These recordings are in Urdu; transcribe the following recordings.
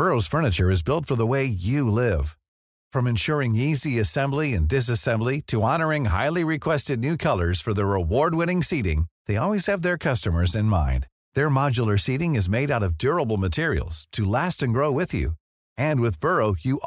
Furniture way you leave from insuring growth you and with per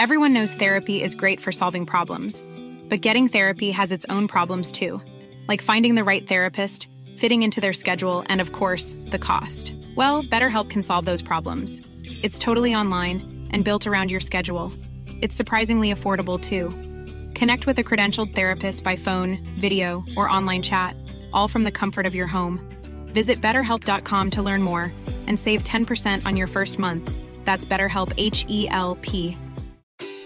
Everyone knows therapy is great for solving problems, but getting therapy has its own problems too, like finding the right therapist, fitting into their schedule, and of course, the cost. Well, BetterHelp can solve those problems. It's totally online and built around your schedule. It's surprisingly affordable too. Connect with a credentialed therapist by phone, video, or online chat, all from the comfort of your home. Visit BetterHelp.com to learn more and save 10% on your first month. That's BetterHelp, H-E-L-P.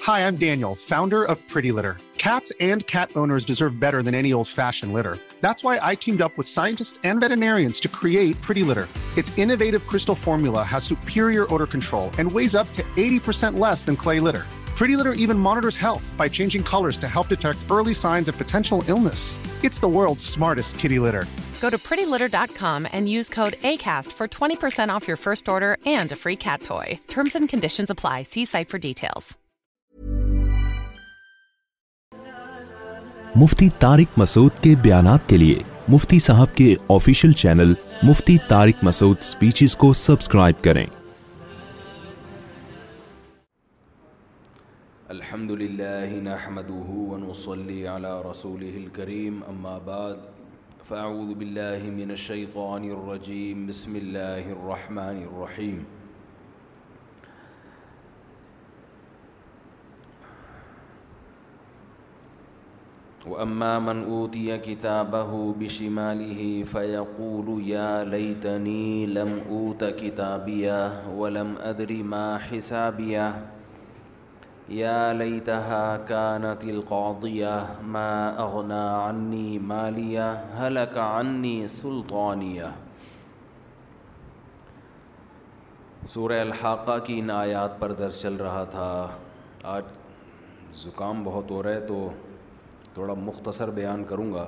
Hi, I'm Daniel, founder of Pretty Litter. Cats and cat owners deserve better than any old-fashioned litter. That's why I teamed up with scientists and veterinarians to create Pretty Litter. Its innovative crystal formula has superior odor control and weighs up to 80% less than clay litter. Pretty Litter even monitors health by changing colors to help detect early signs of potential illness. It's the world's smartest kitty litter. Go to prettylitter.com and use code ACAST for 20% off your first order and a free cat toy. Terms and conditions apply. See site for details. Mufti Tariq Masood کے بیانات کے لیے مفتی صاحب کے official channel Mufti Tariq Masood speeches کو سبسکرائب کریں الحمد للہ نحمده ونصلي على رسوله الكريم اما بعد فاعوذ باللہ من الشیطان الرجیم بسم اللہ الرحمن الرحیم وأما من أوتي كتابه بشماله فيقول يا ليتني لم أوت كتابيا ولم أدر ما حسابيا يا ليتها كانت القاضية ما أغنى عني ماليا هلك عني سلطانيا سورہ الحاقہ کی ان آیات پر درس چل رہا تھا آج زکام بہت ہو رہے تو تھوڑا مختصر بیان کروں گا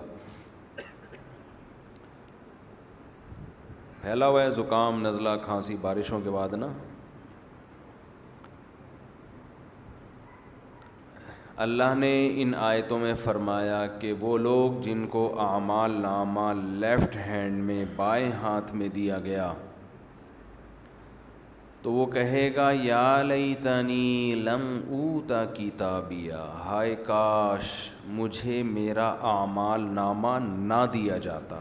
پھیلا ہوا ہے زکام نزلہ کھانسی بارشوں کے بعد نا اللہ نے ان آیتوں میں فرمایا کہ وہ لوگ جن کو اعمال نامہ لیفٹ ہینڈ میں بائیں ہاتھ میں دیا گیا تو وہ کہے گا یا لئی تنی اوتا کتابیا ہائے کاش مجھے میرا اعمال نامہ نہ دیا جاتا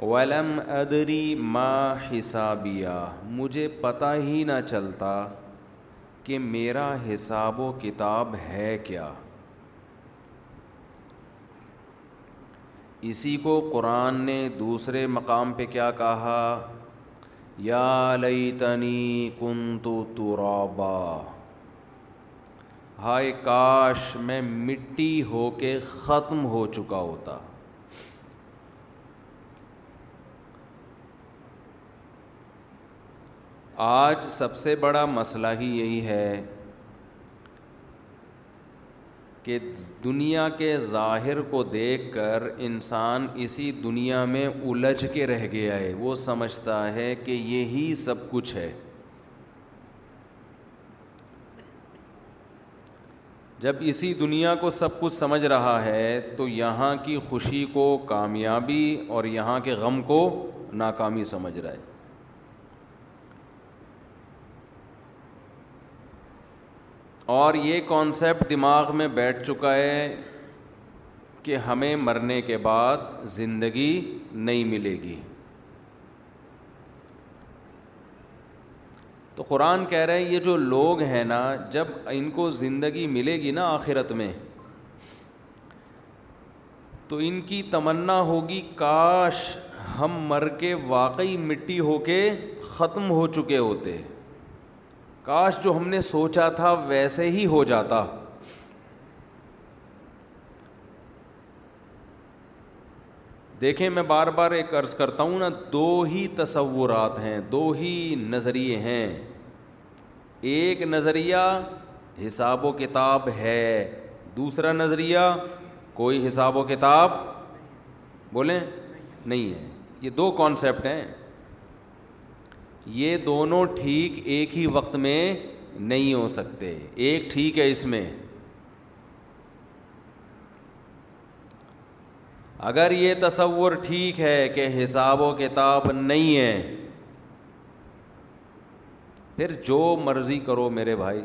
ولم ادری ما حسابیہ مجھے پتہ ہی نہ چلتا کہ میرا حساب و کتاب ہے کیا اسی کو قرآن نے دوسرے مقام پہ کیا کہا یا لیتنی کنتو ترابا ہائے کاش میں مٹی ہو کے ختم ہو چکا ہوتا آج سب سے بڑا مسئلہ ہی یہی ہے کہ دنیا کے ظاہر کو دیکھ کر انسان اسی دنیا میں الجھ کے رہ گیا ہے وہ سمجھتا ہے کہ یہی سب کچھ ہے جب اسی دنیا کو سب کچھ سمجھ رہا ہے تو یہاں کی خوشی کو کامیابی اور یہاں کے غم کو ناکامی سمجھ رہا ہے اور یہ کانسیپٹ دماغ میں بیٹھ چکا ہے کہ ہمیں مرنے کے بعد زندگی نہیں ملے گی تو قرآن کہہ رہے ہیں یہ جو لوگ ہیں نا جب ان کو زندگی ملے گی نا آخرت میں تو ان کی تمنا ہوگی کاش ہم مر کے واقعی مٹی ہو کے ختم ہو چکے ہوتے کاش جو ہم نے سوچا تھا ویسے ہی ہو جاتا دیکھیں میں بار بار ایک عرض کرتا ہوں نا دو ہی تصورات ہیں دو ہی نظریے ہیں ایک نظریہ حساب و کتاب ہے دوسرا نظریہ کوئی حساب و کتاب بولیں نہیں ہے یہ دو کانسیپٹ ہیں یہ دونوں ٹھیک ایک ہی وقت میں نہیں ہو سکتے ایک ٹھیک ہے اس میں اگر یہ تصور ٹھیک ہے کہ حساب و کتاب نہیں ہے پھر جو مرضی کرو میرے بھائی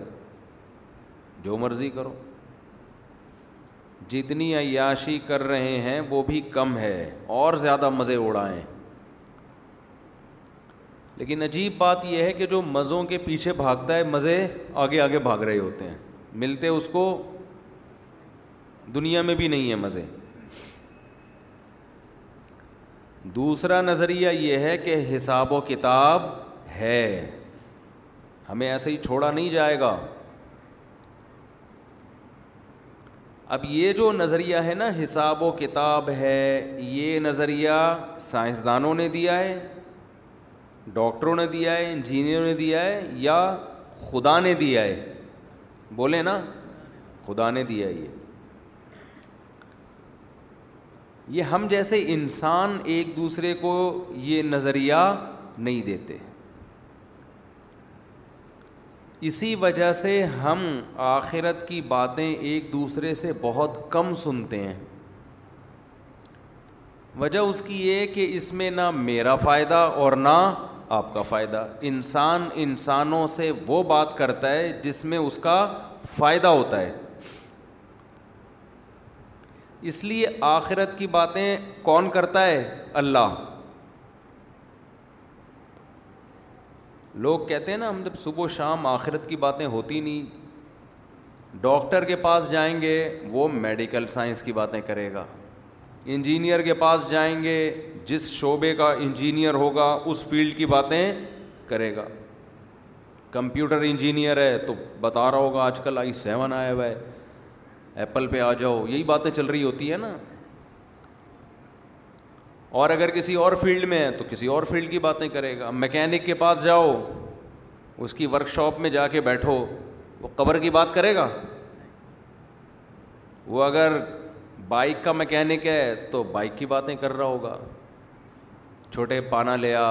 جو مرضی کرو جتنی عیاشی کر رہے ہیں وہ بھی کم ہے اور زیادہ مزے اڑائیں لیکن عجیب بات یہ ہے کہ جو مزوں کے پیچھے بھاگتا ہے مزے آگے آگے بھاگ رہے ہوتے ہیں ملتے اس کو دنیا میں بھی نہیں ہے مزے دوسرا نظریہ یہ ہے کہ حساب و کتاب ہے ہمیں ایسے ہی چھوڑا نہیں جائے گا اب یہ جو نظریہ ہے نا حساب و کتاب ہے یہ نظریہ سائنسدانوں نے دیا ہے ڈاکٹروں نے دیا ہے انجینئروں نے دیا ہے یا خدا نے دیا ہے بولے نا خدا نے دیا ہے یہ یہ ہم جیسے انسان ایک دوسرے کو یہ نظریہ نہیں دیتے اسی وجہ سے ہم آخرت کی باتیں ایک دوسرے سے بہت کم سنتے ہیں وجہ اس کی یہ کہ اس میں نہ میرا فائدہ اور نہ آپ کا فائدہ انسان انسانوں سے وہ بات کرتا ہے جس میں اس کا فائدہ ہوتا ہے اس لیے آخرت کی باتیں کون کرتا ہے اللہ لوگ کہتے ہیں نا ہم جب صبح و شام آخرت کی باتیں ہوتی نہیں ڈاکٹر کے پاس جائیں گے وہ میڈیکل سائنس کی باتیں کرے گا انجینئر کے پاس جائیں گے جس شعبے کا انجینئر ہوگا اس فیلڈ کی باتیں کرے گا کمپیوٹر انجینئر ہے تو بتا رہا ہوگا آج کل آئی سیون آیا ہوا ہے ایپل پہ آ جاؤ یہی باتیں چل رہی ہوتی ہے نا اور اگر کسی اور فیلڈ میں ہے تو کسی اور فیلڈ کی باتیں کرے گا مکینک کے پاس جاؤ اس کی ورک شاپ میں جا کے بیٹھو وہ قبر کی بات کرے گا وہ اگر بائک کا مکینک ہے تو بائک کی باتیں کر رہا ہوگا چھوٹے پانا لیا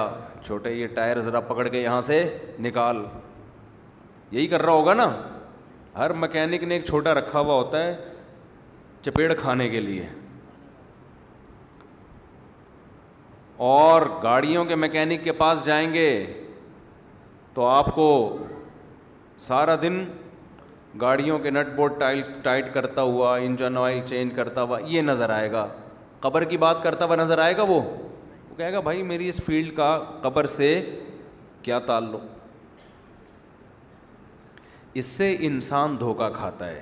چھوٹے یہ ٹائر ذرا پکڑ کے یہاں سے نکال یہی کر رہا ہوگا نا ہر مکینک نے ایک چھوٹا رکھا ہوا ہوتا ہے چپیڑ کھانے کے لیے اور گاڑیوں کے مکینک کے پاس جائیں گے تو آپ کو سارا دن گاڑیوں کے نٹ بورڈ ٹائٹ کرتا ہوا انجن آئل چینج کرتا ہوا یہ نظر آئے گا قبر کی بات کرتا ہوا نظر آئے گا وہ وہ کہے گا بھائی میری اس فیلڈ کا قبر سے کیا تعلق اس سے انسان دھوکہ کھاتا ہے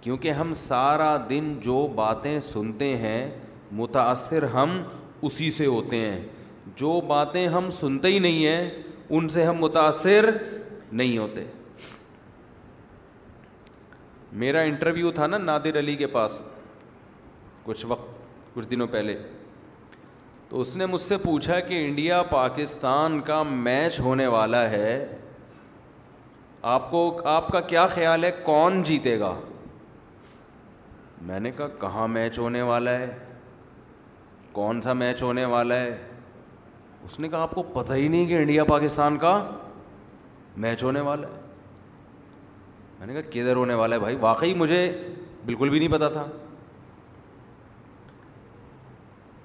کیونکہ ہم سارا دن جو باتیں سنتے ہیں متاثر ہم اسی سے ہوتے ہیں جو باتیں ہم سنتے ہی نہیں ہیں ان سے ہم متاثر نہیں ہوتے میرا انٹرویو تھا نا نادر علی کے پاس کچھ وقت کچھ دنوں پہلے تو اس نے مجھ سے پوچھا کہ انڈیا پاکستان کا میچ ہونے والا ہے آپ کو آپ کا کیا خیال ہے کون جیتے گا میں نے کہا کہاں میچ ہونے والا ہے کون سا میچ ہونے والا ہے اس نے کہا آپ کو پتہ ہی نہیں کہ انڈیا پاکستان کا میچ ہونے والا ہے میں نے کہا کدھر ہونے والا ہے بھائی واقعی مجھے بالکل بھی نہیں پتا تھا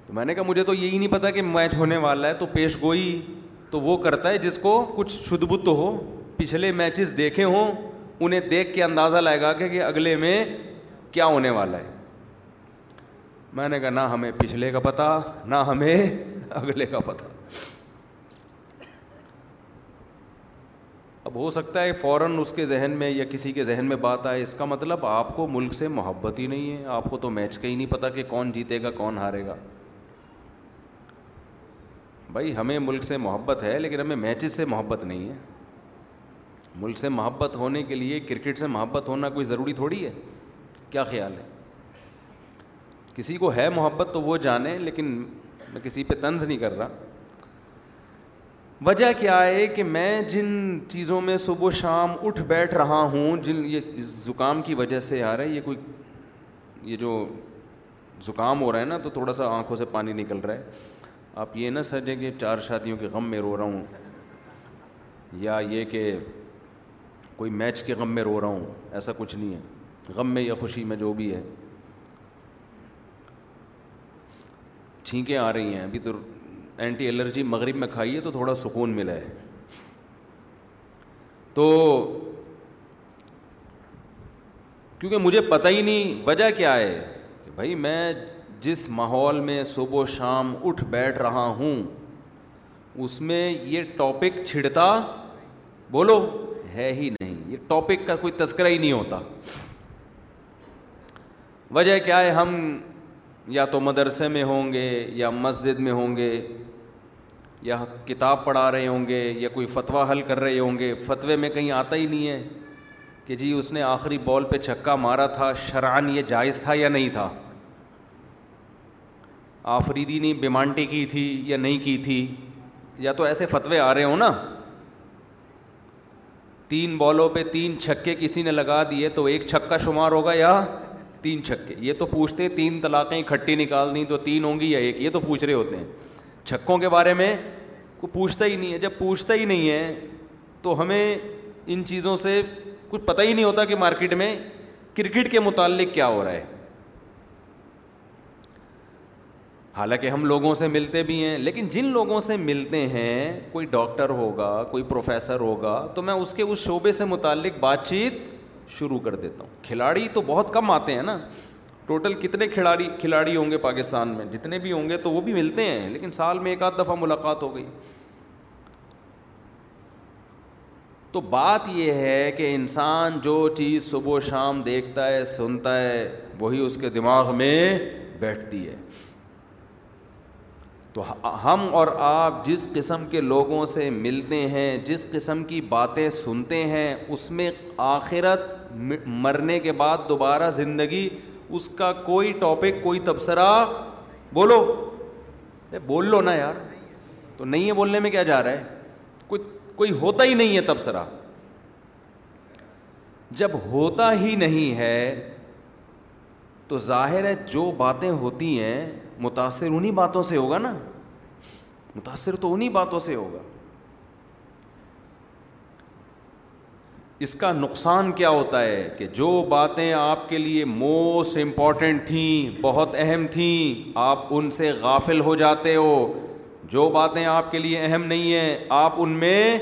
تو میں نے کہا مجھے تو یہی نہیں پتا کہ میچ ہونے والا ہے تو پیش گوئی تو وہ کرتا ہے جس کو کچھ شدھ بت ہو پچھلے میچز دیکھے ہوں انہیں دیکھ کے اندازہ لائے گا کہ اگلے میں کیا ہونے والا ہے میں نے کہا نہ ہمیں پچھلے کا پتہ نہ ہمیں اگلے کا پتہ اب ہو سکتا ہے فوراً اس کے ذہن میں یا کسی کے ذہن میں بات آئے اس کا مطلب آپ کو ملک سے محبت ہی نہیں ہے آپ کو تو میچ کا ہی نہیں پتہ کہ کون جیتے گا کون ہارے گا بھائی ہمیں ملک سے محبت ہے لیکن ہمیں میچز سے محبت نہیں ہے ملک سے محبت ہونے کے لیے کرکٹ سے محبت ہونا کوئی ضروری تھوڑی ہے کیا خیال ہے کسی کو ہے محبت تو وہ جانے لیکن میں کسی پہ طنز نہیں کر رہا وجہ کیا ہے کہ میں جن چیزوں میں صبح و شام اٹھ بیٹھ رہا ہوں جن یہ زکام کی وجہ سے آ رہا ہے یہ کوئی یہ جو زکام ہو رہا ہے نا تو تھوڑا سا آنکھوں سے پانی نکل رہا ہے آپ یہ نہ سمجھیں کہ چار شادیوں کے غم میں رو رہا ہوں یا یہ کہ کوئی میچ کے غم میں رو رہا ہوں ایسا کچھ نہیں ہے غم میں یا خوشی میں جو بھی ہے چھینکیں آ رہی ہیں ابھی تو اینٹی الرجی مغرب میں کھائیے تو تھوڑا سکون ملا ہے تو کیونکہ مجھے پتہ ہی نہیں وجہ کیا ہے کہ بھائی میں جس ماحول میں صبح و شام اٹھ بیٹھ رہا ہوں اس میں یہ ٹاپک چھڑتا بولو ہے ہی نہیں یہ ٹاپک کا کوئی تذکرہ ہی نہیں ہوتا وجہ کیا ہے ہم یا تو مدرسے میں ہوں گے یا مسجد میں ہوں گے یا کتاب پڑھا رہے ہوں گے یا کوئی فتویٰ حل کر رہے ہوں گے فتوے میں کہیں آتا ہی نہیں ہے کہ جی اس نے آخری بال پہ چھکا مارا تھا شران یہ جائز تھا یا نہیں تھا آفریدی نے بیمانٹی کی تھی یا نہیں کی تھی یا تو ایسے فتوے آ رہے ہوں نا تین بالوں پہ تین چھکے کسی نے لگا دیے تو ایک چھکا شمار ہوگا یا تین چھکے یہ تو پوچھتے تین طلاقیں اکٹھی نکال دیں تو تین ہوں گی یا ایک یہ تو پوچھ رہے ہوتے ہیں چھکوں کے بارے میں کوئی پوچھتا ہی نہیں ہے جب پوچھتا ہی نہیں ہے تو ہمیں ان چیزوں سے کچھ پتہ ہی نہیں ہوتا کہ مارکیٹ میں کرکٹ کے متعلق کیا ہو رہا ہے حالانکہ ہم لوگوں سے ملتے بھی ہیں لیکن جن لوگوں سے ملتے ہیں کوئی ڈاکٹر ہوگا کوئی پروفیسر ہوگا تو میں اس کے اس شعبے سے متعلق بات چیت شروع کر دیتا ہوں کھلاڑی تو بہت کم آتے ہیں نا ٹوٹل کتنے کھلاڑی کھلاڑی ہوں گے پاکستان میں جتنے بھی ہوں گے تو وہ بھی ملتے ہیں لیکن سال میں ایک آدھ دفعہ ملاقات ہو گئی تو بات یہ ہے کہ انسان جو چیز صبح و شام دیکھتا ہے سنتا ہے وہی اس کے دماغ میں بیٹھتی ہے تو ہم اور آپ جس قسم کے لوگوں سے ملتے ہیں جس قسم کی باتیں سنتے ہیں اس میں آخرت مرنے کے بعد دوبارہ زندگی اس کا کوئی ٹاپک کوئی تبصرہ بولو بول لو نا یار تو نہیں ہے بولنے میں کیا جا رہا ہے کوئی کوئی ہوتا ہی نہیں ہے تبصرہ جب ہوتا ہی نہیں ہے تو ظاہر ہے جو باتیں ہوتی ہیں متاثر انہیں باتوں سے ہوگا نا متاثر تو انہیں باتوں سے ہوگا اس کا نقصان کیا ہوتا ہے کہ جو باتیں آپ کے لیے موسٹ امپورٹنٹ تھیں بہت اہم تھیں آپ ان سے غافل ہو جاتے ہو جو باتیں آپ کے لیے اہم نہیں ہیں آپ ان میں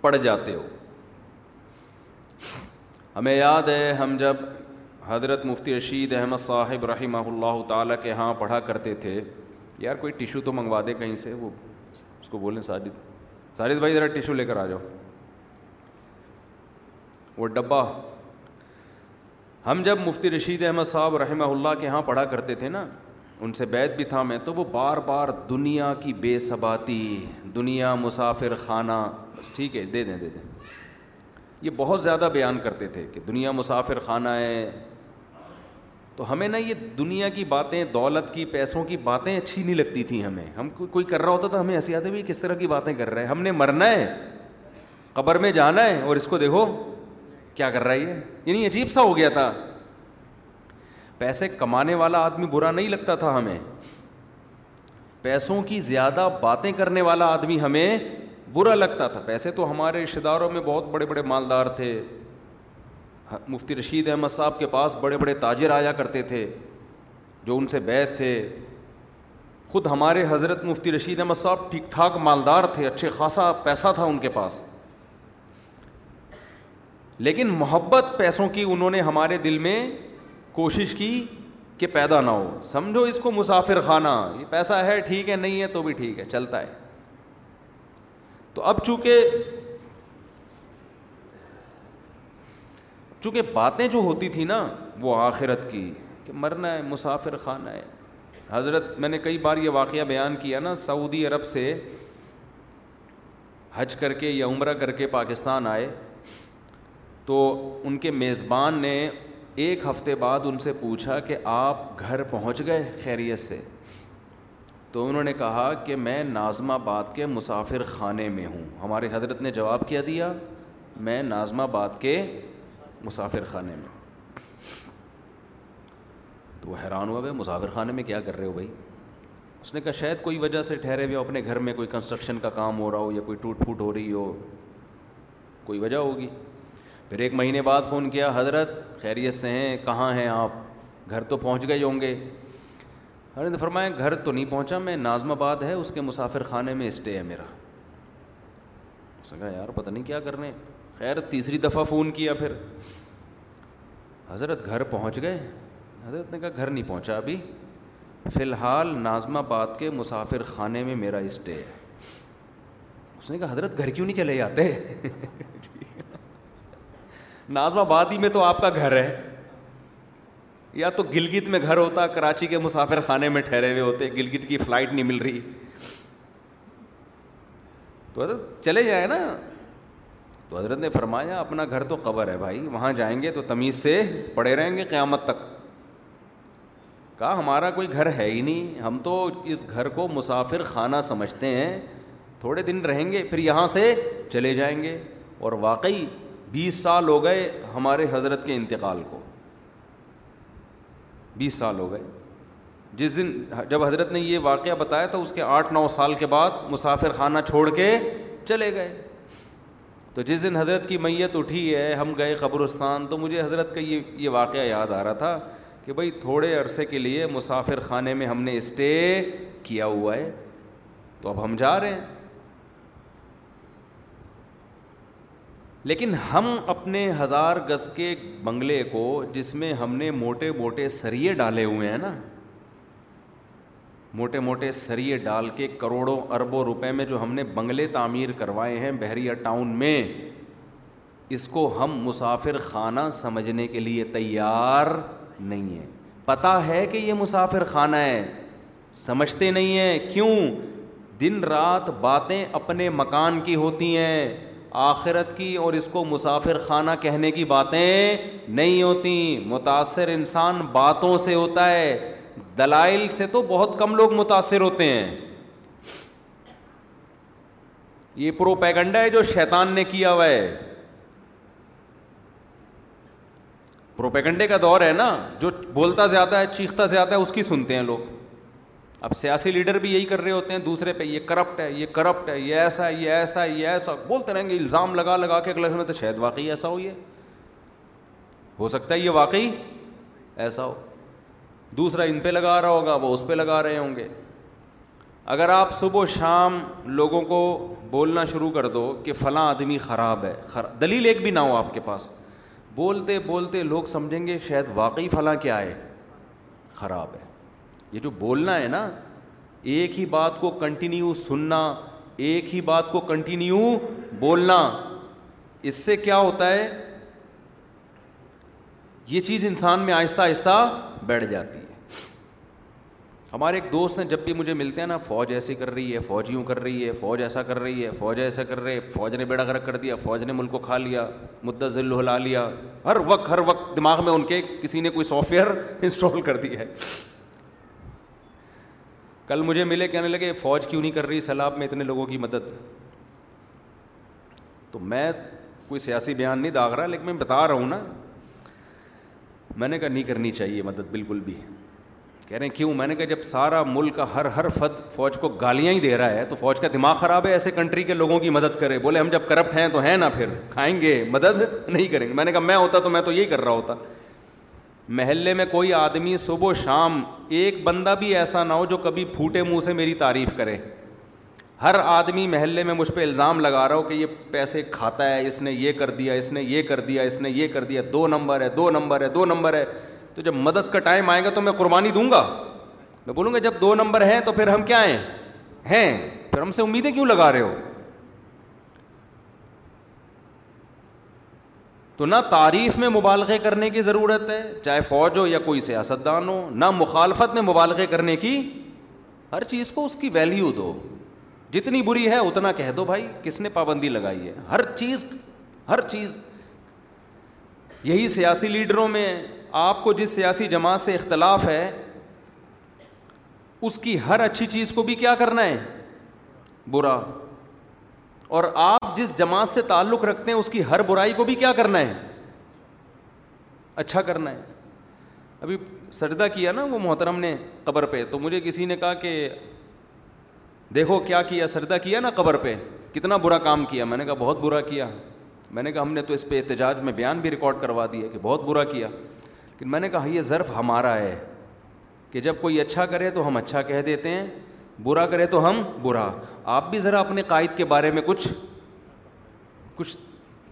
پڑ جاتے ہو ہمیں یاد ہے ہم جب حضرت مفتی رشید احمد صاحب رحمہ اللہ تعالیٰ کے ہاں پڑھا کرتے تھے یار کوئی ٹیشو تو منگوا دے کہیں سے وہ اس کو بولیں ساجد ساجد بھائی ذرا ٹیشو لے کر آ جاؤ وہ ڈبہ ہم جب مفتی رشید احمد صاحب رحمہ اللہ کے ہاں پڑھا کرتے تھے نا ان سے بیت بھی تھا میں تو وہ بار بار دنیا کی بے ثباتی دنیا مسافر خانہ ٹھیک ہے دے دیں دے دیں یہ بہت زیادہ بیان کرتے تھے کہ دنیا مسافر خانہ ہے تو ہمیں نا یہ دنیا کی باتیں دولت کی پیسوں کی باتیں اچھی نہیں لگتی تھیں ہمیں ہم کو کوئی کر رہا ہوتا تو ہمیں ہنسی آتے بھی کس طرح کی باتیں کر رہے ہیں ہم نے مرنا ہے قبر میں جانا ہے اور اس کو دیکھو کیا کر رہا ہے یہ یعنی عجیب سا ہو گیا تھا پیسے کمانے والا آدمی برا نہیں لگتا تھا ہمیں پیسوں کی زیادہ باتیں کرنے والا آدمی ہمیں برا لگتا تھا پیسے تو ہمارے رشتے داروں میں بہت بڑے بڑے مالدار تھے مفتی رشید احمد صاحب کے پاس بڑے بڑے تاجر آیا کرتے تھے جو ان سے بیت تھے خود ہمارے حضرت مفتی رشید احمد صاحب ٹھیک ٹھاک مالدار تھے اچھے خاصا پیسہ تھا ان کے پاس لیکن محبت پیسوں کی انہوں نے ہمارے دل میں کوشش کی کہ پیدا نہ ہو سمجھو اس کو مسافر خانہ یہ پیسہ ہے ٹھیک ہے نہیں ہے تو بھی ٹھیک ہے چلتا ہے تو اب چونکہ چونکہ باتیں جو ہوتی تھی نا وہ آخرت کی کہ مرنا ہے مسافر خانہ ہے حضرت میں نے کئی بار یہ واقعہ بیان کیا نا سعودی عرب سے حج کر کے یا عمرہ کر کے پاکستان آئے تو ان کے میزبان نے ایک ہفتے بعد ان سے پوچھا کہ آپ گھر پہنچ گئے خیریت سے تو انہوں نے کہا کہ میں نازم آباد کے مسافر خانے میں ہوں ہمارے حضرت نے جواب کیا دیا میں نازم آباد کے مسافر خانے میں تو وہ حیران ہوا بھائی مسافر خانے میں کیا کر رہے ہو بھائی اس نے کہا شاید کوئی وجہ سے ٹھہرے ہوئے ہو اپنے گھر میں کوئی کنسٹرکشن کا کام ہو رہا ہو یا کوئی ٹوٹ پھوٹ ہو رہی ہو کوئی وجہ ہوگی پھر ایک مہینے بعد فون کیا حضرت خیریت سے ہیں کہاں ہیں آپ گھر تو پہنچ گئے ہوں گے حضرت فرمایا گھر تو نہیں پہنچا میں نازم آباد ہے اس کے مسافر خانے میں اسٹے ہے میرا اس نے کہا یار پتہ نہیں کیا کرنے خیر تیسری دفعہ فون کیا پھر حضرت گھر پہنچ گئے حضرت نے کہا گھر نہیں پہنچا ابھی فی الحال نازم آباد کے مسافر خانے میں میرا اسٹے ہے اس نے کہا حضرت گھر کیوں نہیں چلے جاتے نازم آبادی میں تو آپ کا گھر ہے یا تو گلگت میں گھر ہوتا کراچی کے مسافر خانے میں ٹھہرے ہوئے ہوتے گلگت کی فلائٹ نہیں مل رہی تو حضرت چلے جائیں نا تو حضرت نے فرمایا اپنا گھر تو قبر ہے بھائی وہاں جائیں گے تو تمیز سے پڑے رہیں گے قیامت تک کہا ہمارا کوئی گھر ہے ہی نہیں ہم تو اس گھر کو مسافر خانہ سمجھتے ہیں تھوڑے دن رہیں گے پھر یہاں سے چلے جائیں گے اور واقعی بیس سال ہو گئے ہمارے حضرت کے انتقال کو بیس سال ہو گئے جس دن جب حضرت نے یہ واقعہ بتایا تھا اس کے آٹھ نو سال کے بعد مسافر خانہ چھوڑ کے چلے گئے تو جس دن حضرت کی میت اٹھی ہے ہم گئے قبرستان تو مجھے حضرت کا یہ یہ واقعہ یاد آ رہا تھا کہ بھائی تھوڑے عرصے کے لیے مسافر خانے میں ہم نے اسٹے کیا ہوا ہے تو اب ہم جا رہے ہیں لیکن ہم اپنے ہزار گز کے بنگلے کو جس میں ہم نے موٹے موٹے سریے ڈالے ہوئے ہیں نا موٹے موٹے سریے ڈال کے کروڑوں اربوں روپے میں جو ہم نے بنگلے تعمیر کروائے ہیں بحریہ ٹاؤن میں اس کو ہم مسافر خانہ سمجھنے کے لیے تیار نہیں ہیں پتہ ہے کہ یہ مسافر خانہ ہے سمجھتے نہیں ہیں کیوں دن رات باتیں اپنے مکان کی ہوتی ہیں آخرت کی اور اس کو مسافر خانہ کہنے کی باتیں نہیں ہوتی متاثر انسان باتوں سے ہوتا ہے دلائل سے تو بہت کم لوگ متاثر ہوتے ہیں یہ پروپیگنڈا ہے جو شیطان نے کیا ہوا ہے پروپیگنڈے کا دور ہے نا جو بولتا زیادہ ہے چیختا زیادہ ہے اس کی سنتے ہیں لوگ اب سیاسی لیڈر بھی یہی کر رہے ہوتے ہیں دوسرے پہ یہ کرپٹ ہے یہ کرپٹ ہے یہ ایسا ہے یہ ایسا ہے یہ ایسا بولتے رہیں گے الزام لگا لگا کے اگلے میں تو شاید واقعی ایسا ہو یہ ہو سکتا ہے یہ واقعی ایسا ہو دوسرا ان پہ لگا رہا ہوگا وہ اس پہ لگا رہے ہوں گے اگر آپ صبح و شام لوگوں کو بولنا شروع کر دو کہ فلاں آدمی خراب ہے خراب دلیل ایک بھی نہ ہو آپ کے پاس بولتے بولتے لوگ سمجھیں گے شاید واقعی فلاں کیا ہے خراب ہے یہ جو بولنا ہے نا ایک ہی بات کو کنٹینیو سننا ایک ہی بات کو کنٹینیو بولنا اس سے کیا ہوتا ہے یہ چیز انسان میں آہستہ آہستہ بیٹھ جاتی ہے ہمارے ایک دوست ہیں جب بھی مجھے ملتے ہیں نا فوج ایسی کر رہی ہے فوج یوں کر رہی ہے فوج ایسا کر رہی ہے فوج ایسا کر رہے فوج نے بیڑا کر دیا فوج نے ملک کو کھا لیا مدت ذل ہلا لیا ہر وقت ہر وقت دماغ میں ان کے کسی نے کوئی سافٹ ویئر انسٹال کر دیا ہے کل مجھے ملے کہنے لگے فوج کیوں نہیں کر رہی سیلاب میں اتنے لوگوں کی مدد تو میں کوئی سیاسی بیان نہیں داغ رہا لیکن میں بتا رہا ہوں نا میں نے کہا نہیں کرنی چاہیے مدد بالکل بھی کہہ رہے ہیں کیوں میں نے کہا جب سارا ملک کا ہر ہر فد فوج کو گالیاں ہی دے رہا ہے تو فوج کا دماغ خراب ہے ایسے کنٹری کے لوگوں کی مدد کرے بولے ہم جب کرپٹ ہیں تو ہیں نا پھر کھائیں گے مدد نہیں کریں گے میں نے کہا میں ہوتا تو میں تو یہی کر رہا ہوتا محلے میں کوئی آدمی صبح و شام ایک بندہ بھی ایسا نہ ہو جو کبھی پھوٹے منہ سے میری تعریف کرے ہر آدمی محلے میں مجھ پہ الزام لگا رہا ہو کہ یہ پیسے کھاتا ہے اس نے یہ کر دیا اس نے یہ کر دیا اس نے یہ کر دیا دو نمبر ہے دو نمبر ہے دو نمبر ہے تو جب مدد کا ٹائم آئے گا تو میں قربانی دوں گا میں بولوں گا جب دو نمبر ہیں تو پھر ہم کیا ہیں ہیں پھر ہم سے امیدیں کیوں لگا رہے ہو تو نہ تعریف میں مبالغے کرنے کی ضرورت ہے چاہے فوج ہو یا کوئی سیاست دان ہو نہ مخالفت میں مبالغے کرنے کی ہر چیز کو اس کی ویلیو دو جتنی بری ہے اتنا کہہ دو بھائی کس نے پابندی لگائی ہے ہر چیز ہر چیز یہی سیاسی لیڈروں میں آپ کو جس سیاسی جماعت سے اختلاف ہے اس کی ہر اچھی چیز کو بھی کیا کرنا ہے برا اور آپ جس جماعت سے تعلق رکھتے ہیں اس کی ہر برائی کو بھی کیا کرنا ہے اچھا کرنا ہے ابھی سجدہ کیا نا وہ محترم نے قبر پہ تو مجھے کسی نے کہا کہ دیکھو کیا کیا سجدہ کیا نا قبر پہ کتنا برا کام کیا میں نے کہا بہت برا کیا میں نے کہا ہم نے تو اس پہ احتجاج میں بیان بھی ریکارڈ کروا دیا کہ بہت برا کیا لیکن میں نے کہا یہ ظرف ہمارا ہے کہ جب کوئی اچھا کرے تو ہم اچھا کہہ دیتے ہیں برا کرے تو ہم برا آپ بھی ذرا اپنے قائد کے بارے میں کچھ کچھ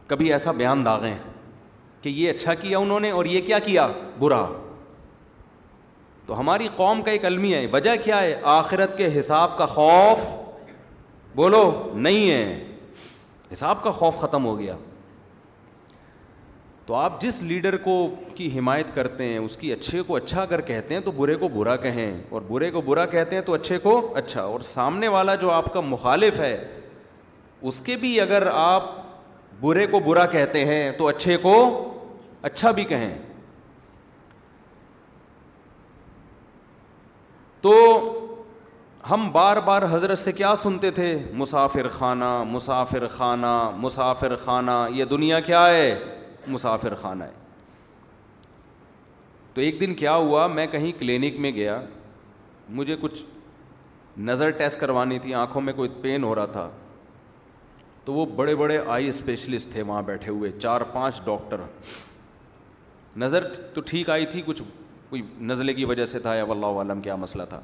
کبھی ایسا بیان داغیں کہ یہ اچھا کیا انہوں نے اور یہ کیا کیا برا تو ہماری قوم کا ایک علمی ہے وجہ کیا ہے آخرت کے حساب کا خوف بولو نہیں ہے حساب کا خوف ختم ہو گیا تو آپ جس لیڈر کو کی حمایت کرتے ہیں اس کی اچھے کو اچھا اگر کہتے ہیں تو برے کو برا کہیں اور برے کو برا کہتے ہیں تو اچھے کو اچھا اور سامنے والا جو آپ کا مخالف ہے اس کے بھی اگر آپ برے کو برا کہتے ہیں تو اچھے کو اچھا بھی کہیں تو ہم بار بار حضرت سے کیا سنتے تھے مسافر خانہ مسافر خانہ مسافر خانہ یہ دنیا کیا ہے مسافر خانہ ہے تو ایک دن کیا ہوا میں کہیں کلینک میں گیا مجھے کچھ نظر ٹیسٹ کروانی تھی آنکھوں میں کوئی پین ہو رہا تھا تو وہ بڑے بڑے آئی اسپیشلسٹ تھے وہاں بیٹھے ہوئے چار پانچ ڈاکٹر نظر تو ٹھیک آئی تھی کچھ کوئی نزلے کی وجہ سے تھا یا واللہ عالم کیا مسئلہ تھا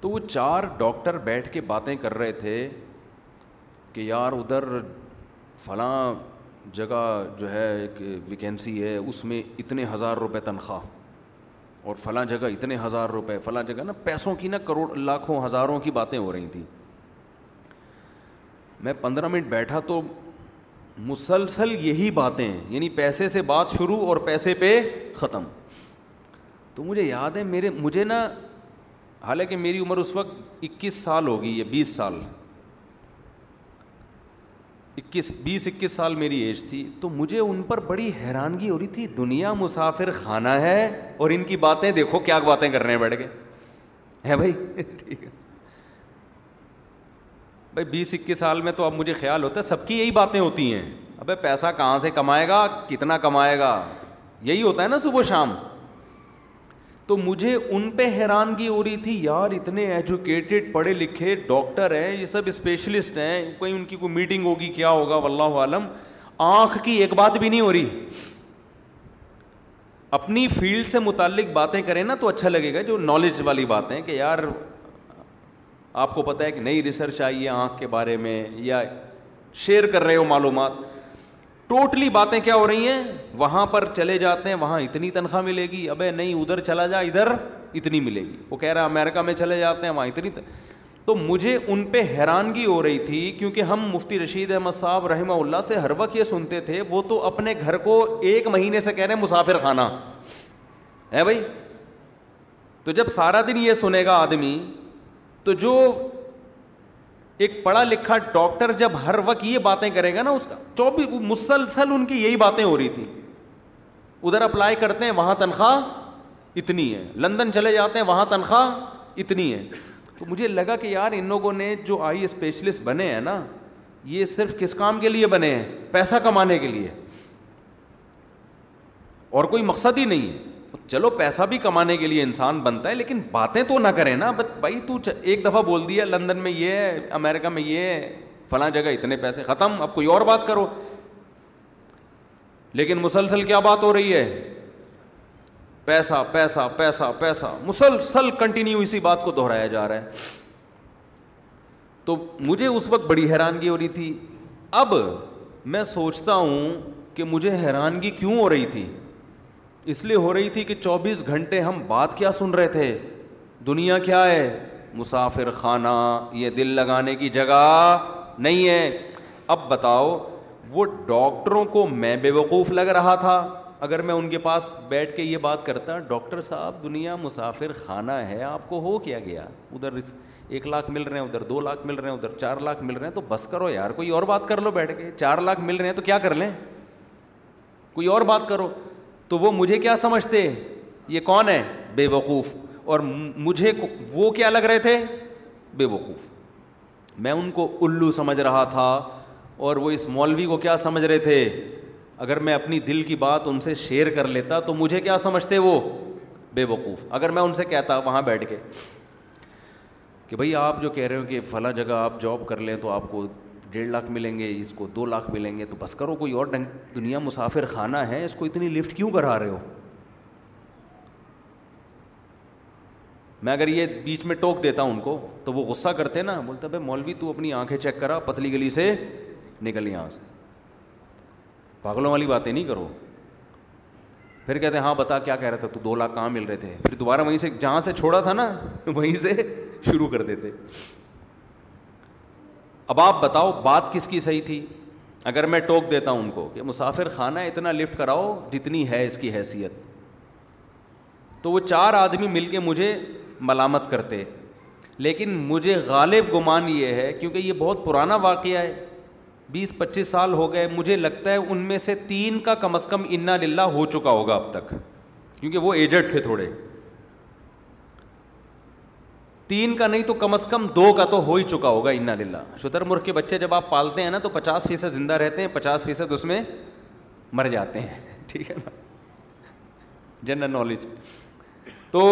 تو وہ چار ڈاکٹر بیٹھ کے باتیں کر رہے تھے کہ یار ادھر فلاں جگہ جو ہے ایک ویکینسی ہے اس میں اتنے ہزار روپے تنخواہ اور فلاں جگہ اتنے ہزار روپے فلاں جگہ نا پیسوں کی نا کروڑ لاکھوں ہزاروں کی باتیں ہو رہی تھیں میں پندرہ منٹ بیٹھا تو مسلسل یہی باتیں یعنی پیسے سے بات شروع اور پیسے پہ ختم تو مجھے یاد ہے میرے مجھے نا حالانکہ میری عمر اس وقت اکیس سال ہوگی یا بیس سال اکیس بیس اکیس سال میری ایج تھی تو مجھے ان پر بڑی حیرانگی ہو رہی تھی دنیا مسافر خانہ ہے اور ان کی باتیں دیکھو کیا باتیں کر رہے ہیں بیٹھ کے ہیں بھائی ٹھیک ہے بھائی بیس اکیس سال میں تو اب مجھے خیال ہوتا ہے سب کی یہی باتیں ہوتی ہیں ابے پیسہ کہاں سے کمائے گا کتنا کمائے گا یہی ہوتا ہے نا صبح شام تو مجھے ان پہ حیرانگی ہو رہی تھی یار اتنے ایجوکیٹڈ پڑھے لکھے ڈاکٹر ہیں یہ سب اسپیشلسٹ ہیں کوئی ان کی کوئی میٹنگ ہوگی کیا ہوگا واللہ عالم آنکھ کی ایک بات بھی نہیں ہو رہی اپنی فیلڈ سے متعلق باتیں کریں نا تو اچھا لگے گا جو نالج والی باتیں کہ یار آپ کو پتہ ہے کہ نئی ریسرچ آئی ہے آنکھ کے بارے میں یا شیئر کر رہے ہو معلومات ٹوٹلی باتیں کیا ہو رہی ہیں وہاں پر چلے جاتے ہیں وہاں اتنی تنخواہ ملے گی ابے نہیں ادھر چلا جا ادھر اتنی ملے گی وہ کہہ رہا امیرکا میں چلے جاتے ہیں وہاں اتنی تن... تو مجھے ان پہ حیرانگی ہو رہی تھی کیونکہ ہم مفتی رشید احمد صاحب رحمہ اللہ سے ہر وقت یہ سنتے تھے وہ تو اپنے گھر کو ایک مہینے سے کہہ رہے ہیں مسافر خانہ ہے بھائی تو جب سارا دن یہ سنے گا آدمی تو جو ایک پڑھا لکھا ڈاکٹر جب ہر وقت یہ باتیں کرے گا نا اس کا چوبیس مسلسل ان کی یہی باتیں ہو رہی تھیں ادھر اپلائی کرتے ہیں وہاں تنخواہ اتنی ہے لندن چلے جاتے ہیں وہاں تنخواہ اتنی ہے تو مجھے لگا کہ یار ان لوگوں نے جو آئی اسپیشلسٹ بنے ہیں نا یہ صرف کس کام کے لیے بنے ہیں پیسہ کمانے کے لیے اور کوئی مقصد ہی نہیں ہے چلو پیسہ بھی کمانے کے لیے انسان بنتا ہے لیکن باتیں تو نہ کرے نا بٹ بھائی تو ایک دفعہ بول دیا لندن میں یہ ہے امیرکا میں یہ ہے فلاں جگہ اتنے پیسے ختم اب کوئی اور بات کرو لیکن مسلسل کیا بات ہو رہی ہے پیسہ پیسہ پیسہ پیسہ مسلسل کنٹینیو اسی بات کو دہرایا جا رہا ہے تو مجھے اس وقت بڑی حیرانگی ہو رہی تھی اب میں سوچتا ہوں کہ مجھے حیرانگی کیوں ہو رہی تھی اس لیے ہو رہی تھی کہ چوبیس گھنٹے ہم بات کیا سن رہے تھے دنیا کیا ہے مسافر خانہ یہ دل لگانے کی جگہ نہیں ہے اب بتاؤ وہ ڈاکٹروں کو میں بے وقوف لگ رہا تھا اگر میں ان کے پاس بیٹھ کے یہ بات کرتا ڈاکٹر صاحب دنیا مسافر خانہ ہے آپ کو ہو کیا گیا ادھر ایک لاکھ مل رہے ہیں ادھر دو لاکھ مل رہے ہیں ادھر چار لاکھ مل رہے ہیں تو بس کرو یار کوئی اور بات کر لو بیٹھ کے چار لاکھ مل رہے ہیں تو کیا کر لیں کوئی اور بات کرو تو وہ مجھے کیا سمجھتے یہ کون ہے بے وقوف اور مجھے وہ کیا لگ رہے تھے بے وقوف میں ان کو الو سمجھ رہا تھا اور وہ اس مولوی کو کیا سمجھ رہے تھے اگر میں اپنی دل کی بات ان سے شیئر کر لیتا تو مجھے کیا سمجھتے وہ بے وقوف اگر میں ان سے کہتا وہاں بیٹھ کے کہ بھائی آپ جو کہہ رہے ہو کہ فلاں جگہ آپ جاب کر لیں تو آپ کو ڈیڑھ لاکھ ملیں گے اس کو دو لاکھ ملیں گے تو بس کرو کوئی اور ڈنگ دنیا مسافر خانہ ہے اس کو اتنی لفٹ کیوں کرا رہے ہو میں اگر یہ بیچ میں ٹوک دیتا ہوں ان کو تو وہ غصہ کرتے نا بولتے بھائی مولوی تو اپنی آنکھیں چیک کرا پتلی گلی سے نکل یہاں سے پاگلوں والی باتیں نہیں کرو پھر کہتے ہیں ہاں بتا کیا کہہ رہا تھا تو دو لاکھ کہاں مل رہے تھے پھر دوبارہ وہیں سے جہاں سے چھوڑا تھا نا وہیں سے شروع کر دیتے اب آپ بتاؤ بات کس کی صحیح تھی اگر میں ٹوک دیتا ہوں ان کو کہ مسافر خانہ اتنا لفٹ کراؤ جتنی ہے اس کی حیثیت تو وہ چار آدمی مل کے مجھے ملامت کرتے لیکن مجھے غالب گمان یہ ہے کیونکہ یہ بہت پرانا واقعہ ہے بیس پچیس سال ہو گئے مجھے لگتا ہے ان میں سے تین کا کم از کم انا للہ ہو چکا ہوگا اب تک کیونکہ وہ ایجڈ تھے تھوڑے تین کا نہیں تو کم از کم دو کا تو ہو ہی چکا ہوگا ان شتر مرغ کے بچے جب آپ پالتے ہیں نا تو پچاس فیصد زندہ رہتے ہیں پچاس فیصد اس میں مر جاتے ہیں ٹھیک ہے نا جنرل نالج تو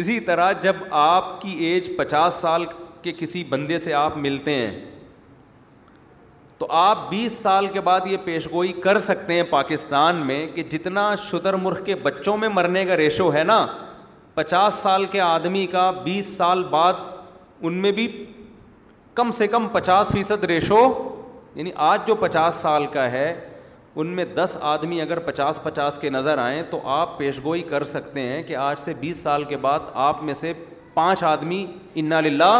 اسی طرح جب آپ کی ایج پچاس سال کے کسی بندے سے آپ ملتے ہیں تو آپ بیس سال کے بعد یہ پیش گوئی کر سکتے ہیں پاکستان میں کہ جتنا شدر مرغ کے بچوں میں مرنے کا ریشو ہے نا پچاس سال کے آدمی کا بیس سال بعد ان میں بھی کم سے کم پچاس فیصد ریشو یعنی آج جو پچاس سال کا ہے ان میں دس آدمی اگر پچاس پچاس کے نظر آئیں تو آپ پیشگوئی کر سکتے ہیں کہ آج سے بیس سال کے بعد آپ میں سے پانچ آدمی انا للہ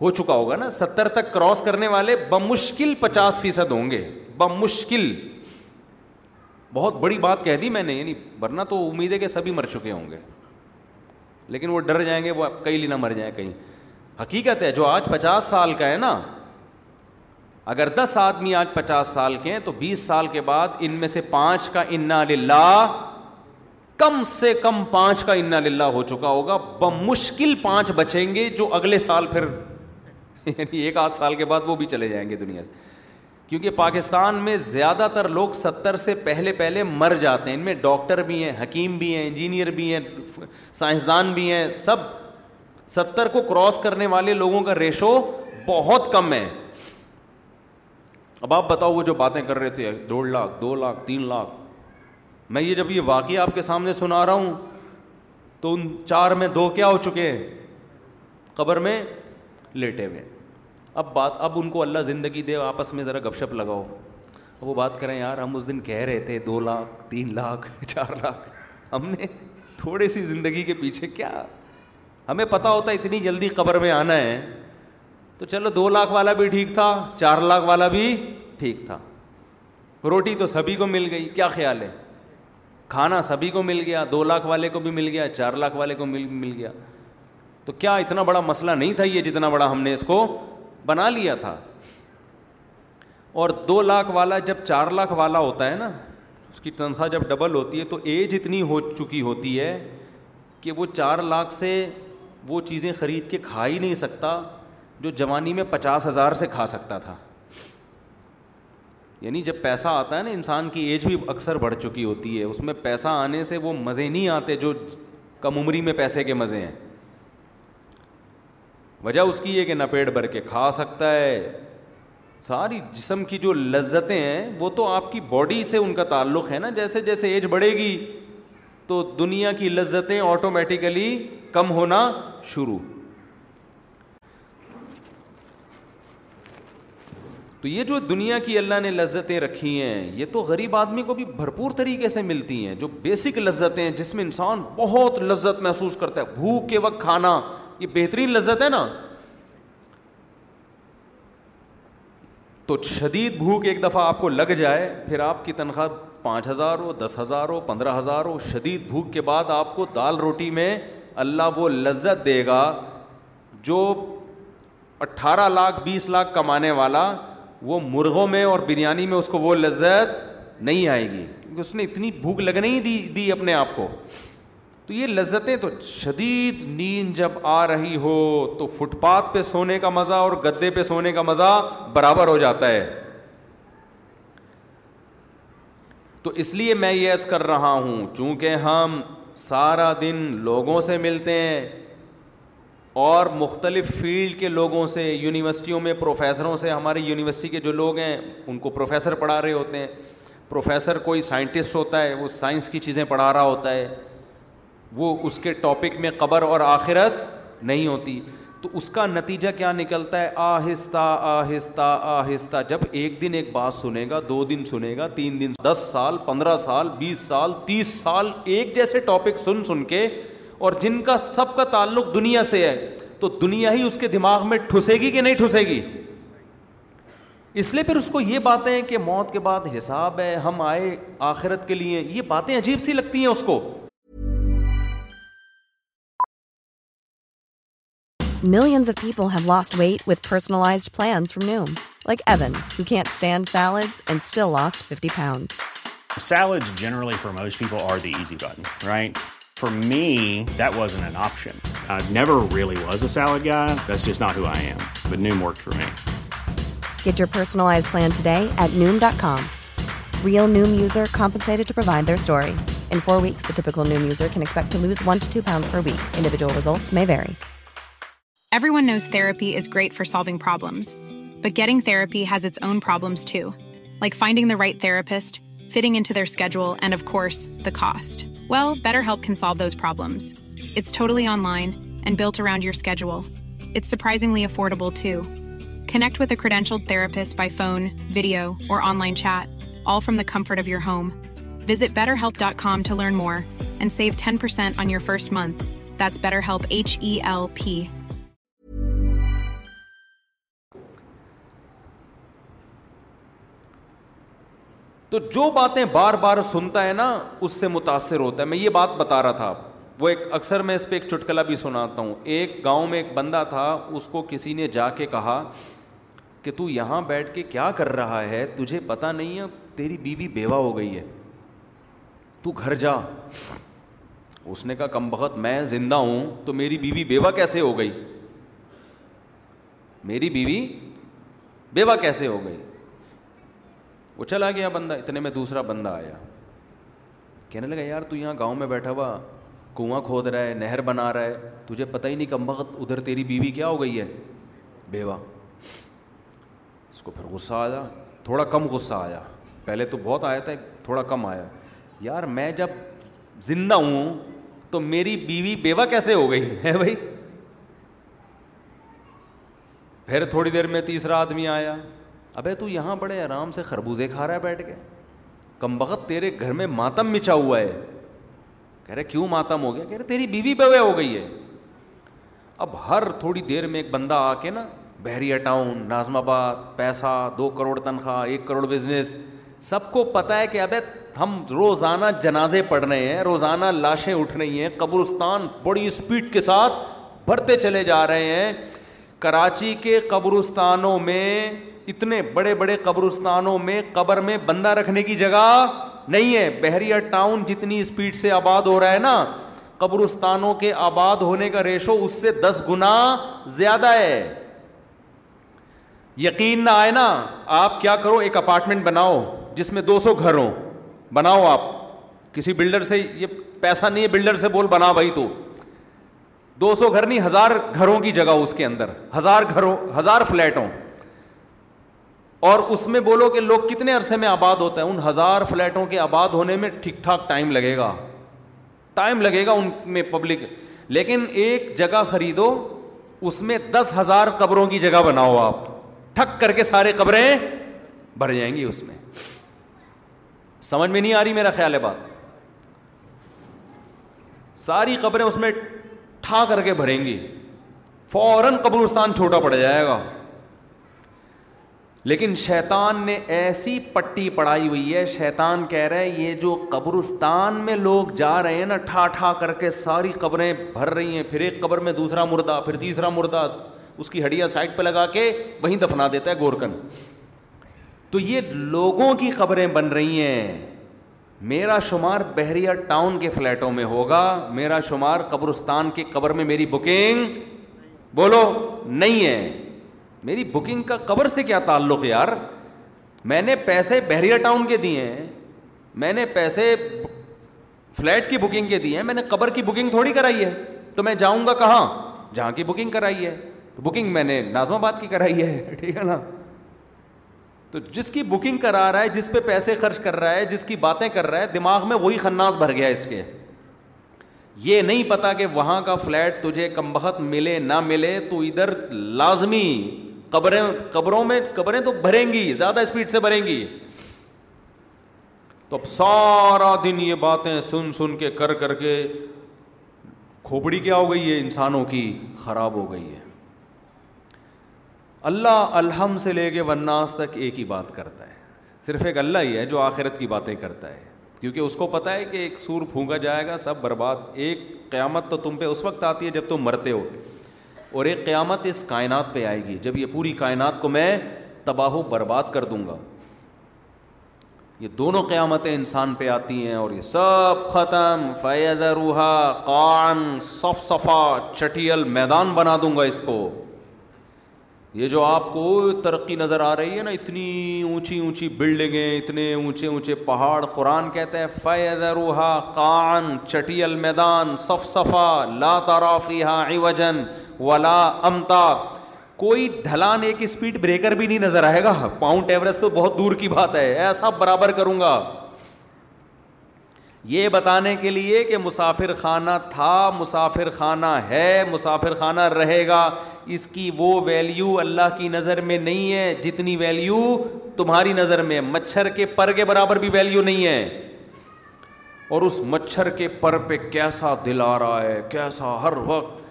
ہو چکا ہوگا نا ستر تک کراس کرنے والے بمشکل پچاس فیصد ہوں گے بمشکل بہت بڑی بات کہہ دی میں نے یعنی ورنہ تو امید ہے کہ سبھی مر چکے ہوں گے لیکن وہ ڈر جائیں گے وہ کئی لینا مر جائیں کہیں حقیقت ہے جو آج پچاس سال کا ہے نا اگر دس آدمی آج پچاس سال کے ہیں تو بیس سال کے بعد ان میں سے پانچ کا انا للہ کم سے کم پانچ کا انا للہ ہو چکا ہوگا بمشکل پانچ بچیں گے جو اگلے سال پھر یعنی ایک آدھ سال کے بعد وہ بھی چلے جائیں گے دنیا سے کیونکہ پاکستان میں زیادہ تر لوگ ستر سے پہلے پہلے مر جاتے ہیں ان میں ڈاکٹر بھی ہیں حکیم بھی ہیں انجینئر بھی ہیں سائنسدان بھی ہیں سب ستر کو کراس کرنے والے لوگوں کا ریشو بہت کم ہے اب آپ بتاؤ وہ جو باتیں کر رہے تھے ڈیڑھ لاکھ دو لاکھ تین لاکھ میں یہ جب یہ واقعہ آپ کے سامنے سنا رہا ہوں تو ان چار میں دو کیا ہو چکے ہیں قبر میں لیٹے ہوئے اب بات اب ان کو اللہ زندگی دے آپس میں ذرا گپ شپ لگاؤ اب وہ بات کریں یار ہم اس دن کہہ رہے تھے دو لاکھ تین لاکھ چار لاکھ ہم نے تھوڑی سی زندگی کے پیچھے کیا ہمیں پتہ ہوتا اتنی جلدی قبر میں آنا ہے تو چلو دو لاکھ والا بھی ٹھیک تھا چار لاکھ والا بھی ٹھیک تھا روٹی تو سبھی کو مل گئی کیا خیال ہے کھانا سبھی کو مل گیا دو لاکھ والے کو بھی مل گیا چار لاکھ والے کو مل گیا تو کیا اتنا بڑا مسئلہ نہیں تھا یہ جتنا بڑا ہم نے اس کو بنا لیا تھا اور دو لاکھ والا جب چار لاکھ والا ہوتا ہے نا اس کی تنخواہ جب ڈبل ہوتی ہے تو ایج اتنی ہو چکی ہوتی ہے کہ وہ چار لاکھ سے وہ چیزیں خرید کے کھا ہی نہیں سکتا جو جوانی میں پچاس ہزار سے کھا سکتا تھا یعنی جب پیسہ آتا ہے نا انسان کی ایج بھی اکثر بڑھ چکی ہوتی ہے اس میں پیسہ آنے سے وہ مزے نہیں آتے جو کم عمری میں پیسے کے مزے ہیں وجہ اس کی ہے کہ نہ پیٹ بھر کے کھا سکتا ہے ساری جسم کی جو لذتیں ہیں وہ تو آپ کی باڈی سے ان کا تعلق ہے نا جیسے جیسے ایج بڑھے گی تو دنیا کی لذتیں آٹومیٹیکلی کم ہونا شروع تو یہ جو دنیا کی اللہ نے لذتیں رکھی ہیں یہ تو غریب آدمی کو بھی بھرپور طریقے سے ملتی ہیں جو بیسک لذتیں ہیں جس میں انسان بہت لذت محسوس کرتا ہے بھوک کے وقت کھانا یہ بہترین لذت ہے نا تو شدید بھوک ایک دفعہ آپ کو لگ جائے پھر آپ کی تنخواہ پانچ ہزار ہو دس ہزار ہو پندرہ ہزار ہو شدید بھوک کے بعد آپ کو دال روٹی میں اللہ وہ لذت دے گا جو اٹھارہ لاکھ بیس لاکھ کمانے والا وہ مرغوں میں اور بریانی میں اس کو وہ لذت نہیں آئے گی کیونکہ اس نے اتنی بھوک لگنے ہی دی دی اپنے آپ کو تو یہ لذتیں تو شدید نیند جب آ رہی ہو تو فٹ پاتھ پہ سونے کا مزہ اور گدے پہ سونے کا مزہ برابر ہو جاتا ہے تو اس لیے میں یہ ایس کر رہا ہوں چونکہ ہم سارا دن لوگوں سے ملتے ہیں اور مختلف فیلڈ کے لوگوں سے یونیورسٹیوں میں پروفیسروں سے ہماری یونیورسٹی کے جو لوگ ہیں ان کو پروفیسر پڑھا رہے ہوتے ہیں پروفیسر کوئی سائنٹسٹ ہوتا ہے وہ سائنس کی چیزیں پڑھا رہا ہوتا ہے وہ اس کے ٹاپک میں قبر اور آخرت نہیں ہوتی تو اس کا نتیجہ کیا نکلتا ہے آہستہ آہستہ آہستہ جب ایک دن ایک بات سنے گا دو دن سنے گا تین دن دس سال پندرہ سال بیس سال تیس سال ایک جیسے ٹاپک سن سن کے اور جن کا سب کا تعلق دنیا سے ہے تو دنیا ہی اس کے دماغ میں ٹھسے گی کہ نہیں ٹھسے گی اس لیے پھر اس کو یہ باتیں کہ موت کے بعد حساب ہے ہم آئے آخرت کے لیے یہ باتیں عجیب سی لگتی ہیں اس کو Millions of people have lost weight with personalized plans from Noom. Like Evan, who can't stand salads and still lost 50 pounds. Salads generally for most people are the easy button, right? For me, that wasn't an option. I never really was a salad guy. That's just not who I am. But Noom worked for me. Get your personalized plan today at Noom.com. Real Noom user compensated to provide their story. In 4 weeks, the typical Noom user can expect to lose 1 to 2 pounds per week. Individual results may vary. Everyone knows therapy is great for solving problems, but getting therapy has its own problems too, like finding the right therapist, fitting into their schedule, and of course, the cost. Well, BetterHelp can solve those problems. It's totally online and built around your schedule. It's surprisingly affordable too. Connect with a credentialed therapist by phone, video, or online chat, all from the comfort of your home. Visit BetterHelp.com to learn more and save 10% on your first month. That's BetterHelp, H-E-L-P. تو جو باتیں بار بار سنتا ہے نا اس سے متاثر ہوتا ہے میں یہ بات بتا رہا تھا وہ ایک اکثر میں اس پہ ایک چٹکلا بھی سناتا ہوں ایک گاؤں میں ایک بندہ تھا اس کو کسی نے جا کے کہا کہ تو یہاں بیٹھ کے کیا کر رہا ہے تجھے پتا نہیں ہے تیری بیوی بیوہ ہو گئی ہے تو گھر جا اس نے کہا کم بخت میں زندہ ہوں تو میری بیوی بیوہ کیسے ہو گئی میری بیوی بیوہ کیسے ہو گئی وہ چلا گیا بندہ اتنے میں دوسرا بندہ آیا کہنے لگا یار تو یہاں گاؤں میں بیٹھا ہوا کنواں کھود رہا ہے نہر بنا رہا ہے تجھے پتہ ہی نہیں کم وقت ادھر تیری بیوی کیا ہو گئی ہے بیوہ اس کو پھر غصہ آیا تھوڑا کم غصہ آیا پہلے تو بہت آیا تھا تھوڑا کم آیا یار میں جب زندہ ہوں تو میری بیوی بیوہ کیسے ہو گئی ہے بھائی پھر تھوڑی دیر میں تیسرا آدمی آیا ابے تو یہاں بڑے آرام سے خربوزے کھا رہا ہے بیٹھ کے کم بخت تیرے گھر میں ماتم مچا ہوا ہے کہہ رہے کیوں ماتم ہو گیا کہہ رہے تیری بیوی بوے ہو گئی ہے اب ہر تھوڑی دیر میں ایک بندہ آ کے نا بحریہ ٹاؤن نازم آباد پیسہ دو کروڑ تنخواہ ایک کروڑ بزنس سب کو پتہ ہے کہ ابے ہم روزانہ جنازے پڑھ رہے ہیں روزانہ لاشیں اٹھ رہی ہیں قبرستان بڑی اسپیڈ کے ساتھ بھرتے چلے جا رہے ہیں کراچی کے قبرستانوں میں اتنے بڑے بڑے قبرستانوں میں قبر میں بندہ رکھنے کی جگہ نہیں ہے بحریہ ٹاؤن جتنی اسپیڈ سے آباد ہو رہا ہے نا قبرستانوں کے آباد ہونے کا ریشو اس سے دس گنا زیادہ ہے یقین نہ آئے نا آپ کیا کرو ایک اپارٹمنٹ بناؤ جس میں دو سو گھر ہوں بناؤ آپ کسی بلڈر سے یہ پیسہ نہیں ہے بلڈر سے بول بنا بھائی تو دو سو گھر نہیں ہزار گھروں کی جگہ اس کے اندر ہزار گھروں ہزار فلیٹ ہوں اور اس میں بولو کہ لوگ کتنے عرصے میں آباد ہوتا ہے ان ہزار فلیٹوں کے آباد ہونے میں ٹھیک ٹھاک ٹائم لگے گا ٹائم لگے گا ان میں پبلک لیکن ایک جگہ خریدو اس میں دس ہزار قبروں کی جگہ بناؤ آپ ٹھک کر کے سارے قبریں بھر جائیں گی اس میں سمجھ میں نہیں آ رہی میرا خیال ہے بات ساری قبریں اس میں ٹھا کر کے بھریں گی فوراً قبرستان چھوٹا پڑ جائے گا لیکن شیطان نے ایسی پٹی پڑھائی ہوئی ہے شیطان کہہ رہے یہ جو قبرستان میں لوگ جا رہے ہیں نا ٹھا ٹھا کر کے ساری قبریں بھر رہی ہیں پھر ایک قبر میں دوسرا مردہ پھر تیسرا مردہ اس کی ہڈیا سائڈ پہ لگا کے وہیں دفنا دیتا ہے گورکن تو یہ لوگوں کی قبریں بن رہی ہیں میرا شمار بحریہ ٹاؤن کے فلیٹوں میں ہوگا میرا شمار قبرستان کی قبر میں میری بکنگ بولو نہیں ہے میری بکنگ کا قبر سے کیا تعلق یار میں نے پیسے بحریہ ٹاؤن کے دیے ہیں میں نے پیسے فلیٹ کی بکنگ کے دیے ہیں میں نے قبر کی بکنگ تھوڑی کرائی ہے تو میں جاؤں گا کہاں جہاں کی بکنگ کرائی ہے تو بکنگ میں نے نازم آباد کی کرائی ہے ٹھیک ہے نا تو جس کی بکنگ کرا رہا ہے جس پہ پیسے خرچ کر رہا ہے جس کی باتیں کر رہا ہے دماغ میں وہی خناس بھر گیا اس کے یہ نہیں پتا کہ وہاں کا فلیٹ تجھے کم بہت ملے نہ ملے تو ادھر لازمی قبریں قبروں میں قبریں تو بھریں گی زیادہ اسپیڈ سے بھریں گی تو اب سارا دن یہ باتیں سن سن کے کر کر کے کھوپڑی کیا ہو گئی ہے انسانوں کی خراب ہو گئی ہے اللہ الحم سے لے کے وناس تک ایک ہی بات کرتا ہے صرف ایک اللہ ہی ہے جو آخرت کی باتیں کرتا ہے کیونکہ اس کو پتا ہے کہ ایک سور پھونکا جائے گا سب برباد ایک قیامت تو تم پہ اس وقت آتی ہے جب تم مرتے ہو اور ایک قیامت اس کائنات پہ آئے گی جب یہ پوری کائنات کو میں تباہ و برباد کر دوں گا یہ دونوں قیامتیں انسان پہ آتی ہیں اور یہ سب ختم فیض روحا کان صف صفا چٹیل میدان بنا دوں گا اس کو یہ جو آپ کو ترقی نظر آ رہی ہے نا اتنی اونچی اونچی بلڈنگیں اتنے اونچے اونچے پہاڑ قرآن کہتا ہے فیض روحا کان چٹیل میدان صف صفا لا تارا فی وجن ولا امتا کوئی ڈھلان ایک اسپیڈ بریکر بھی نہیں نظر آئے گا ماؤنٹ ایوریسٹ تو بہت دور کی بات ہے ایسا برابر کروں گا یہ بتانے کے لیے کہ مسافر خانہ تھا مسافر خانہ ہے مسافر خانہ رہے گا اس کی وہ ویلیو اللہ کی نظر میں نہیں ہے جتنی ویلیو تمہاری نظر میں مچھر کے پر کے برابر بھی ویلیو نہیں ہے اور اس مچھر کے پر پہ کیسا دل آ رہا ہے کیسا ہر وقت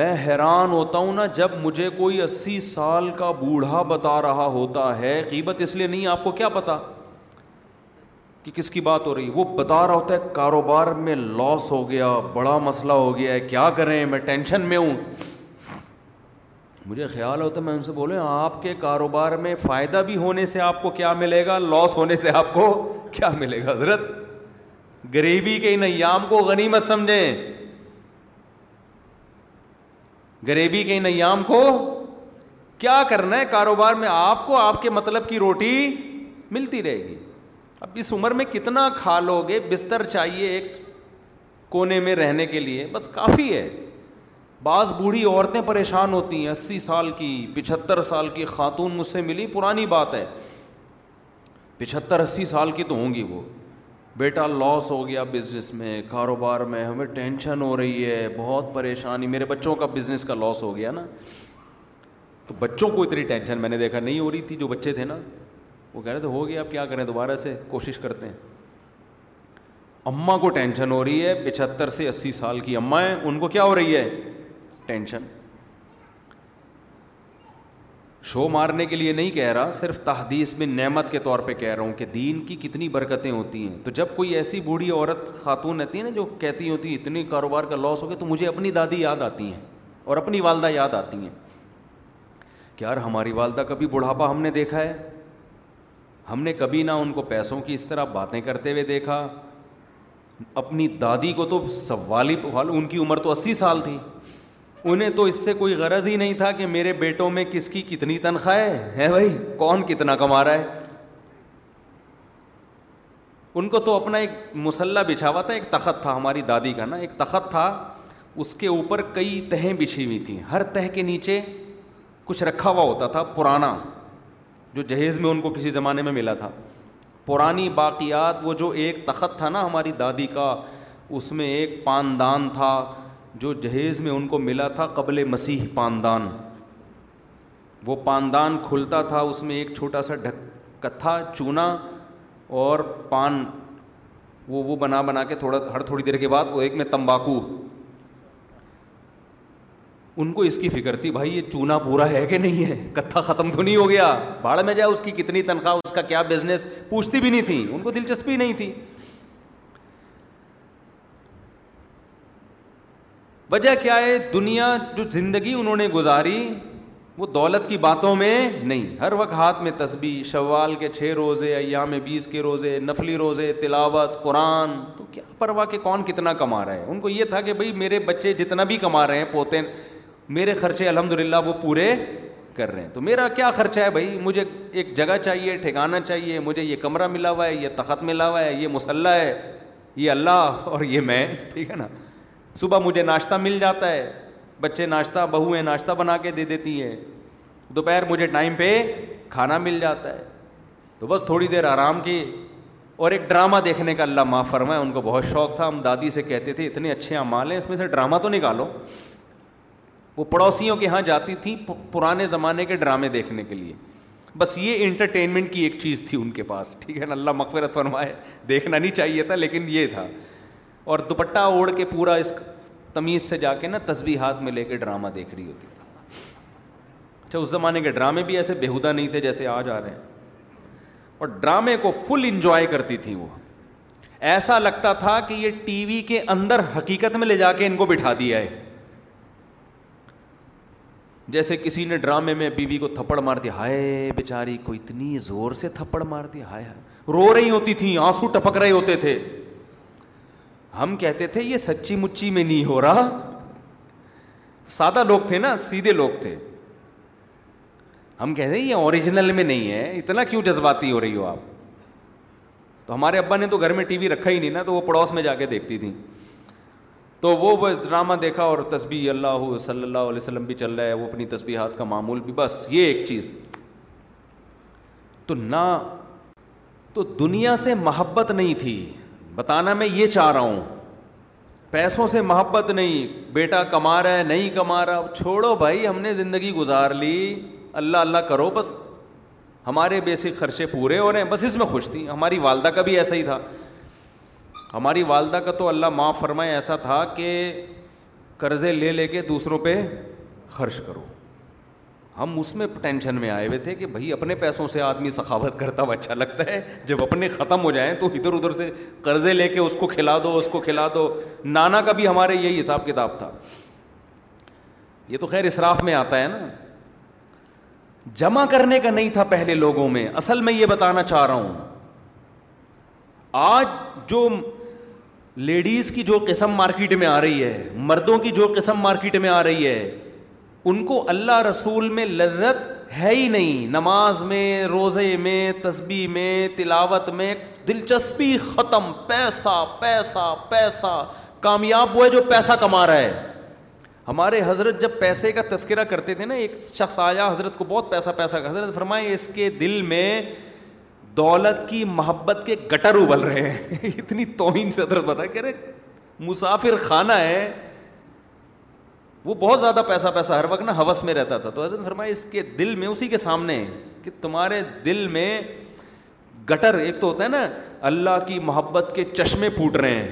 میں حیران ہوتا ہوں نا جب مجھے کوئی اسی سال کا بوڑھا بتا رہا ہوتا ہے قیمت اس لیے نہیں آپ کو کیا پتا کہ کس کی بات ہو رہی وہ بتا رہا ہوتا ہے کاروبار میں لاس ہو گیا بڑا مسئلہ ہو گیا ہے کیا کریں میں ٹینشن میں ہوں مجھے خیال ہوتا ہے میں ان سے بولوں آپ کے کاروبار میں فائدہ بھی ہونے سے آپ کو کیا ملے گا لاس ہونے سے آپ کو کیا ملے گا حضرت غریبی کے ان ایام کو غنیمت سمجھیں غریبی کے ان ایام کو کیا کرنا ہے کاروبار میں آپ کو آپ کے مطلب کی روٹی ملتی رہے گی اب اس عمر میں کتنا کھا لو گے بستر چاہیے ایک کونے میں رہنے کے لیے بس کافی ہے بعض بوڑھی عورتیں پریشان ہوتی ہیں اسی سال کی پچہتر سال کی خاتون مجھ سے ملی پرانی بات ہے پچہتر اسی سال کی تو ہوں گی وہ بیٹا لاس ہو گیا بزنس میں کاروبار میں ہمیں ٹینشن ہو رہی ہے بہت پریشانی میرے بچوں کا بزنس کا لاس ہو گیا نا تو بچوں کو اتنی ٹینشن میں نے دیکھا نہیں ہو رہی تھی جو بچے تھے نا وہ کہہ رہے تھے ہو گیا آپ کیا کریں دوبارہ سے کوشش کرتے ہیں اماں کو ٹینشن ہو رہی ہے پچہتر سے اسی سال کی اماں ہیں ان کو کیا ہو رہی ہے ٹینشن شو مارنے کے لیے نہیں کہہ رہا صرف تحدیث میں نعمت کے طور پہ کہہ رہا ہوں کہ دین کی کتنی برکتیں ہوتی ہیں تو جب کوئی ایسی بوڑھی عورت خاتون رہتی ہیں نا جو کہتی ہوتی ہیں اتنے کاروبار کا لاس ہو گیا تو مجھے اپنی دادی یاد آتی ہیں اور اپنی والدہ یاد آتی ہیں کہ یار ہماری والدہ کبھی بڑھاپا ہم نے دیکھا ہے ہم نے کبھی نہ ان کو پیسوں کی اس طرح باتیں کرتے ہوئے دیکھا اپنی دادی کو تو سوالی ان کی عمر تو اسی سال تھی انہیں تو اس سے کوئی غرض ہی نہیں تھا کہ میرے بیٹوں میں کس کی کتنی تنخواہ ہے بھائی کون کتنا کما رہا ہے ان کو تو اپنا ایک مسلح بچھا ہوا تھا ایک تخت تھا ہماری دادی کا نا ایک تخت تھا اس کے اوپر کئی تہیں بچھی ہوئی تھیں ہر تہ کے نیچے کچھ رکھا ہوا ہوتا تھا پرانا جو جہیز میں ان کو کسی زمانے میں ملا تھا پرانی باقیات وہ جو ایک تخت تھا نا ہماری دادی کا اس میں ایک پاندان تھا جو جہیز میں ان کو ملا تھا قبل مسیح پاندان وہ پاندان کھلتا تھا اس میں ایک چھوٹا سا ڈھک کتھا چونا اور پان وہ وہ بنا بنا کے تھوڑا ہر تھوڑی دیر کے بعد وہ ایک میں تمباکو ان کو اس کی فکر تھی بھائی یہ چونا پورا ہے کہ نہیں ہے کتھا ختم تو نہیں ہو گیا باڑ میں جائے اس کی کتنی تنخواہ اس کا کیا بزنس پوچھتی بھی نہیں تھی ان کو دلچسپی نہیں تھی وجہ کیا ہے دنیا جو زندگی انہوں نے گزاری وہ دولت کی باتوں میں نہیں ہر وقت ہاتھ میں تسبیح شوال کے چھ روزے ایام بیس کے روزے نفلی روزے تلاوت قرآن تو کیا پروا کہ کون کتنا کما رہا ہے ان کو یہ تھا کہ بھائی میرے بچے جتنا بھی کما رہے ہیں پوتے میرے خرچے الحمد للہ وہ پورے کر رہے ہیں تو میرا کیا خرچہ ہے بھائی مجھے ایک جگہ چاہیے ٹھکانا چاہیے مجھے یہ کمرہ ملا ہوا ہے یہ تخت ملا ہوا ہے یہ مسلح ہے یہ اللہ اور یہ میں ٹھیک ہے نا صبح مجھے ناشتہ مل جاتا ہے بچے ناشتہ بہویں ناشتہ بنا کے دے دیتی ہیں دوپہر مجھے ٹائم پہ کھانا مل جاتا ہے تو بس تھوڑی دیر آرام کی اور ایک ڈرامہ دیکھنے کا اللہ معاف فرمائے ان کو بہت شوق تھا ہم دادی سے کہتے تھے اتنے اچھے اعمال ہیں اس میں سے ڈرامہ تو نکالو وہ پڑوسیوں کے یہاں جاتی تھیں پرانے زمانے کے ڈرامے دیکھنے کے لیے بس یہ انٹرٹینمنٹ کی ایک چیز تھی ان کے پاس ٹھیک ہے نا اللہ مغفرت فرمائے دیکھنا نہیں چاہیے تھا لیکن یہ تھا اور دوپٹہ اوڑھ کے پورا اس تمیز سے جا کے نا تصویر ہاتھ میں لے کے ڈرامہ دیکھ رہی ہوتی اچھا اس زمانے کے ڈرامے بھی ایسے بےحدہ نہیں تھے جیسے آج آ رہے ہیں اور ڈرامے کو فل انجوائے کرتی تھی وہ ایسا لگتا تھا کہ یہ ٹی وی کے اندر حقیقت میں لے جا کے ان کو بٹھا دیا ہے جیسے کسی نے ڈرامے میں بیوی کو تھپڑ مار دیا ہائے بیچاری کو اتنی زور سے تھپڑ مار ہائے ہائے رو رہی ہوتی تھیں آنسو ٹپک رہے ہوتے تھے ہم کہتے تھے یہ سچی مچی میں نہیں ہو رہا سادہ لوگ تھے نا سیدھے لوگ تھے ہم کہتے ہیں یہ اوریجنل میں نہیں ہے اتنا کیوں جذباتی ہو رہی ہو آپ تو ہمارے ابا نے تو گھر میں ٹی وی رکھا ہی نہیں نا تو وہ پڑوس میں جا کے دیکھتی تھیں تو وہ بس ڈرامہ دیکھا اور تسبیح اللہ صلی اللہ علیہ وسلم بھی چل رہا ہے وہ اپنی تسبیحات کا معمول بھی بس یہ ایک چیز تو نہ تو دنیا سے محبت نہیں تھی بتانا میں یہ چاہ رہا ہوں پیسوں سے محبت نہیں بیٹا کما رہا ہے نہیں کما رہا چھوڑو بھائی ہم نے زندگی گزار لی اللہ اللہ کرو بس ہمارے بیسک خرچے پورے ہو رہے ہیں بس اس میں خوش تھی ہماری والدہ کا بھی ایسا ہی تھا ہماری والدہ کا تو اللہ معاف فرمائے ایسا تھا کہ قرضے لے لے کے دوسروں پہ خرچ کرو ہم اس میں ٹینشن میں آئے ہوئے تھے کہ بھائی اپنے پیسوں سے آدمی سخاوت کرتا ہوا اچھا لگتا ہے جب اپنے ختم ہو جائیں تو ادھر ادھر سے قرضے لے کے اس کو کھلا دو اس کو کھلا دو نانا کا بھی ہمارے یہی حساب کتاب تھا یہ تو خیر اصراف میں آتا ہے نا جمع کرنے کا نہیں تھا پہلے لوگوں میں اصل میں یہ بتانا چاہ رہا ہوں آج جو لیڈیز کی جو قسم مارکیٹ میں آ رہی ہے مردوں کی جو قسم مارکیٹ میں آ رہی ہے ان کو اللہ رسول میں لذت ہے ہی نہیں نماز میں روزے میں میں تلاوت میں دلچسپی ختم پیسہ پیسہ پیسہ کامیاب وہ ہے جو پیسہ کما رہا ہے ہمارے حضرت جب پیسے کا تذکرہ کرتے تھے نا ایک شخص آیا حضرت کو بہت پیسہ پیسہ کا حضرت فرمائے اس کے دل میں دولت کی محبت کے گٹر ابل رہے ہیں اتنی توہین سے حضرت بتا کہہ رہے مسافر خانہ ہے وہ بہت زیادہ پیسہ پیسہ ہر وقت نا ہوس میں رہتا تھا تو حضرت فرمایا اس کے دل میں اسی کے سامنے کہ تمہارے دل میں گٹر ایک تو ہوتا ہے نا اللہ کی محبت کے چشمے پھوٹ رہے ہیں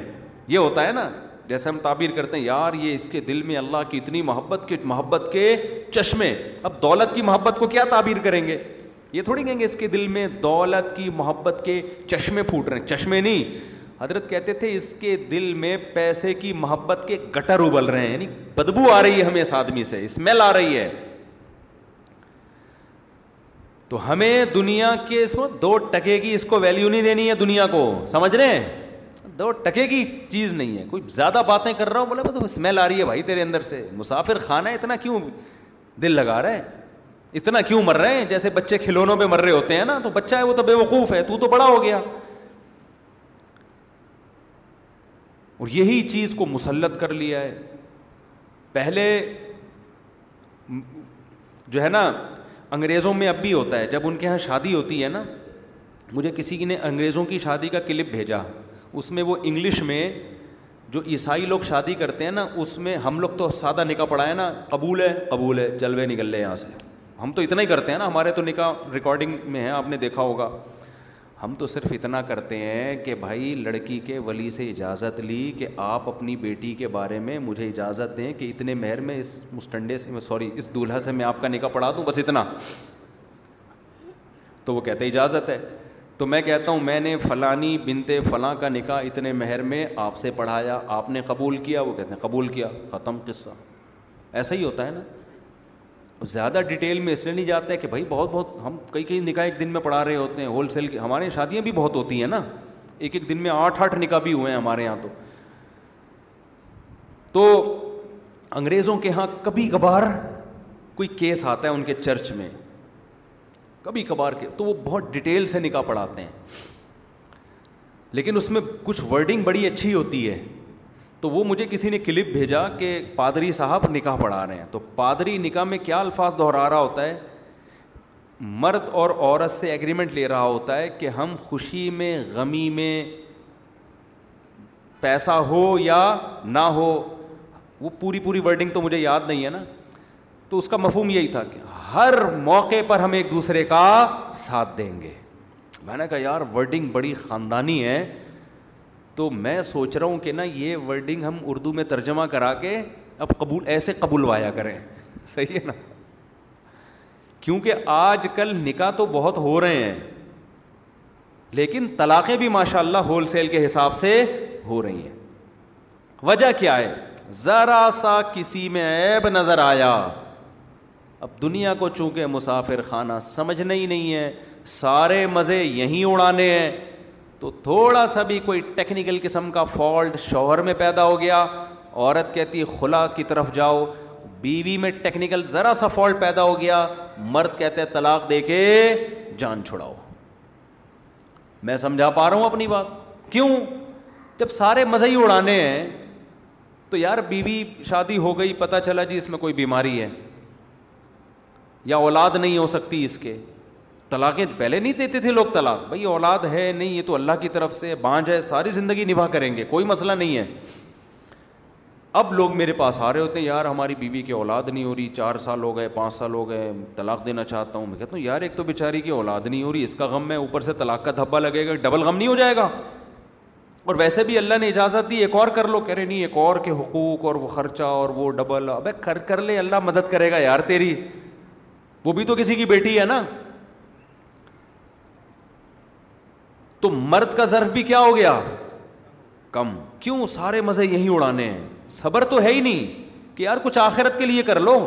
یہ ہوتا ہے نا جیسے ہم تعبیر کرتے ہیں یار یہ اس کے دل میں اللہ کی اتنی محبت کے محبت کے چشمے اب دولت کی محبت کو کیا تعبیر کریں گے یہ تھوڑی کہیں گے اس کے دل میں دولت کی محبت کے چشمے پھوٹ رہے ہیں چشمے نہیں حضرت کہتے تھے اس کے دل میں پیسے کی محبت کے گٹر ابل رہے ہیں یعنی بدبو آ رہی ہے ہمیں اس آدمی سے اسمیل آ رہی ہے تو ہمیں دنیا کے اس دو ٹکے کی اس کو ویلیو نہیں دینی ہے دنیا کو سمجھ رہے ہیں دو ٹکے کی چیز نہیں ہے کوئی زیادہ باتیں کر رہا ہوں بولے تو اسمیل آ رہی ہے بھائی تیرے اندر سے مسافر خانہ ہے اتنا کیوں دل لگا رہا ہے اتنا کیوں مر رہے ہیں جیسے بچے کھلونوں پہ مر رہے ہوتے ہیں نا تو بچہ ہے وہ تو بے وقوف ہے تو تو بڑا ہو گیا اور یہی چیز کو مسلط کر لیا ہے پہلے جو ہے نا انگریزوں میں اب بھی ہوتا ہے جب ان کے یہاں شادی ہوتی ہے نا مجھے کسی نے انگریزوں کی شادی کا کلپ بھیجا اس میں وہ انگلش میں جو عیسائی لوگ شادی کرتے ہیں نا اس میں ہم لوگ تو سادہ نکاح پڑا ہے نا قبول ہے قبول ہے جلوے نکل رہے یہاں سے ہم تو اتنا ہی کرتے ہیں نا ہمارے تو نکاح ریکارڈنگ میں ہیں آپ نے دیکھا ہوگا ہم تو صرف اتنا کرتے ہیں کہ بھائی لڑکی کے ولی سے اجازت لی کہ آپ اپنی بیٹی کے بارے میں مجھے اجازت دیں کہ اتنے مہر میں اس مسٹنڈے سے سوری اس دولہا سے میں آپ کا نکاح پڑھا دوں بس اتنا تو وہ کہتے اجازت ہے تو میں کہتا ہوں میں نے فلانی بنتے فلاں کا نکاح اتنے مہر میں آپ سے پڑھایا آپ نے قبول کیا وہ کہتے ہیں قبول کیا ختم قصہ ایسا ہی ہوتا ہے نا زیادہ ڈیٹیل میں اس لیے نہیں جاتے کہ بھائی بہت بہت ہم کئی کئی نکاح ایک دن میں پڑھا رہے ہوتے ہیں ہول سیل کی ہمارے یہاں شادیاں بھی بہت ہوتی ہیں نا ایک ایک دن میں آٹھ آٹھ نکاح بھی ہوئے ہیں ہمارے یہاں تو تو انگریزوں کے یہاں کبھی کبھار کوئی کیس آتا ہے ان کے چرچ میں کبھی کبھار کے تو وہ بہت ڈیٹیل سے نکاح پڑھاتے ہیں لیکن اس میں کچھ ورڈنگ بڑی اچھی ہوتی ہے تو وہ مجھے کسی نے کلپ بھیجا کہ پادری صاحب نکاح پڑھا رہے ہیں تو پادری نکاح میں کیا الفاظ دہرا رہا ہوتا ہے مرد اور عورت سے ایگریمنٹ لے رہا ہوتا ہے کہ ہم خوشی میں غمی میں پیسہ ہو یا نہ ہو وہ پوری پوری ورڈنگ تو مجھے یاد نہیں ہے نا تو اس کا مفہوم یہی تھا کہ ہر موقع پر ہم ایک دوسرے کا ساتھ دیں گے میں نے کہا یار ورڈنگ بڑی خاندانی ہے تو میں سوچ رہا ہوں کہ نا یہ ورڈنگ ہم اردو میں ترجمہ کرا کے اب قبول ایسے قبول وایا کریں صحیح ہے نا کیونکہ آج کل نکاح تو بہت ہو رہے ہیں لیکن طلاقیں بھی ماشاء اللہ ہول سیل کے حساب سے ہو رہی ہیں وجہ کیا ہے ذرا سا کسی میں ایب نظر آیا اب دنیا کو چونکہ مسافر خانہ سمجھنا ہی نہیں ہے سارے مزے یہیں اڑانے ہیں تو تھوڑا سا بھی کوئی ٹیکنیکل قسم کا فالٹ شوہر میں پیدا ہو گیا عورت کہتی خلا کی طرف جاؤ بیوی میں ٹیکنیکل ذرا سا فالٹ پیدا ہو گیا مرد کہتے طلاق دے کے جان چھڑاؤ میں سمجھا پا رہا ہوں اپنی بات کیوں جب سارے مزہ ہی اڑانے ہیں تو یار بیوی شادی ہو گئی پتہ چلا جی اس میں کوئی بیماری ہے یا اولاد نہیں ہو سکتی اس کے طلاقیں پہلے نہیں دیتے تھے لوگ طلاق بھائی اولاد ہے نہیں یہ تو اللہ کی طرف سے بانج ہے ساری زندگی نبھا کریں گے کوئی مسئلہ نہیں ہے اب لوگ میرے پاس آ رہے ہوتے ہیں یار ہماری بیوی کی اولاد نہیں ہو رہی چار سال ہو گئے پانچ سال ہو گئے طلاق دینا چاہتا ہوں میں کہتا ہوں یار ایک تو بیچاری کی اولاد نہیں ہو رہی اس کا غم ہے اوپر سے طلاق کا دھبا لگے گا ڈبل غم نہیں ہو جائے گا اور ویسے بھی اللہ نے اجازت دی ایک اور کر لو کہہ رہے نہیں ایک اور کے حقوق اور وہ خرچہ اور وہ ڈبل اب کر کر لے اللہ مدد کرے گا یار تیری وہ بھی تو کسی کی بیٹی ہے نا تو مرد کا ظرف بھی کیا ہو گیا کم کیوں سارے مزے یہی اڑانے ہیں صبر تو ہے ہی نہیں کہ یار کچھ آخرت کے لیے کر لو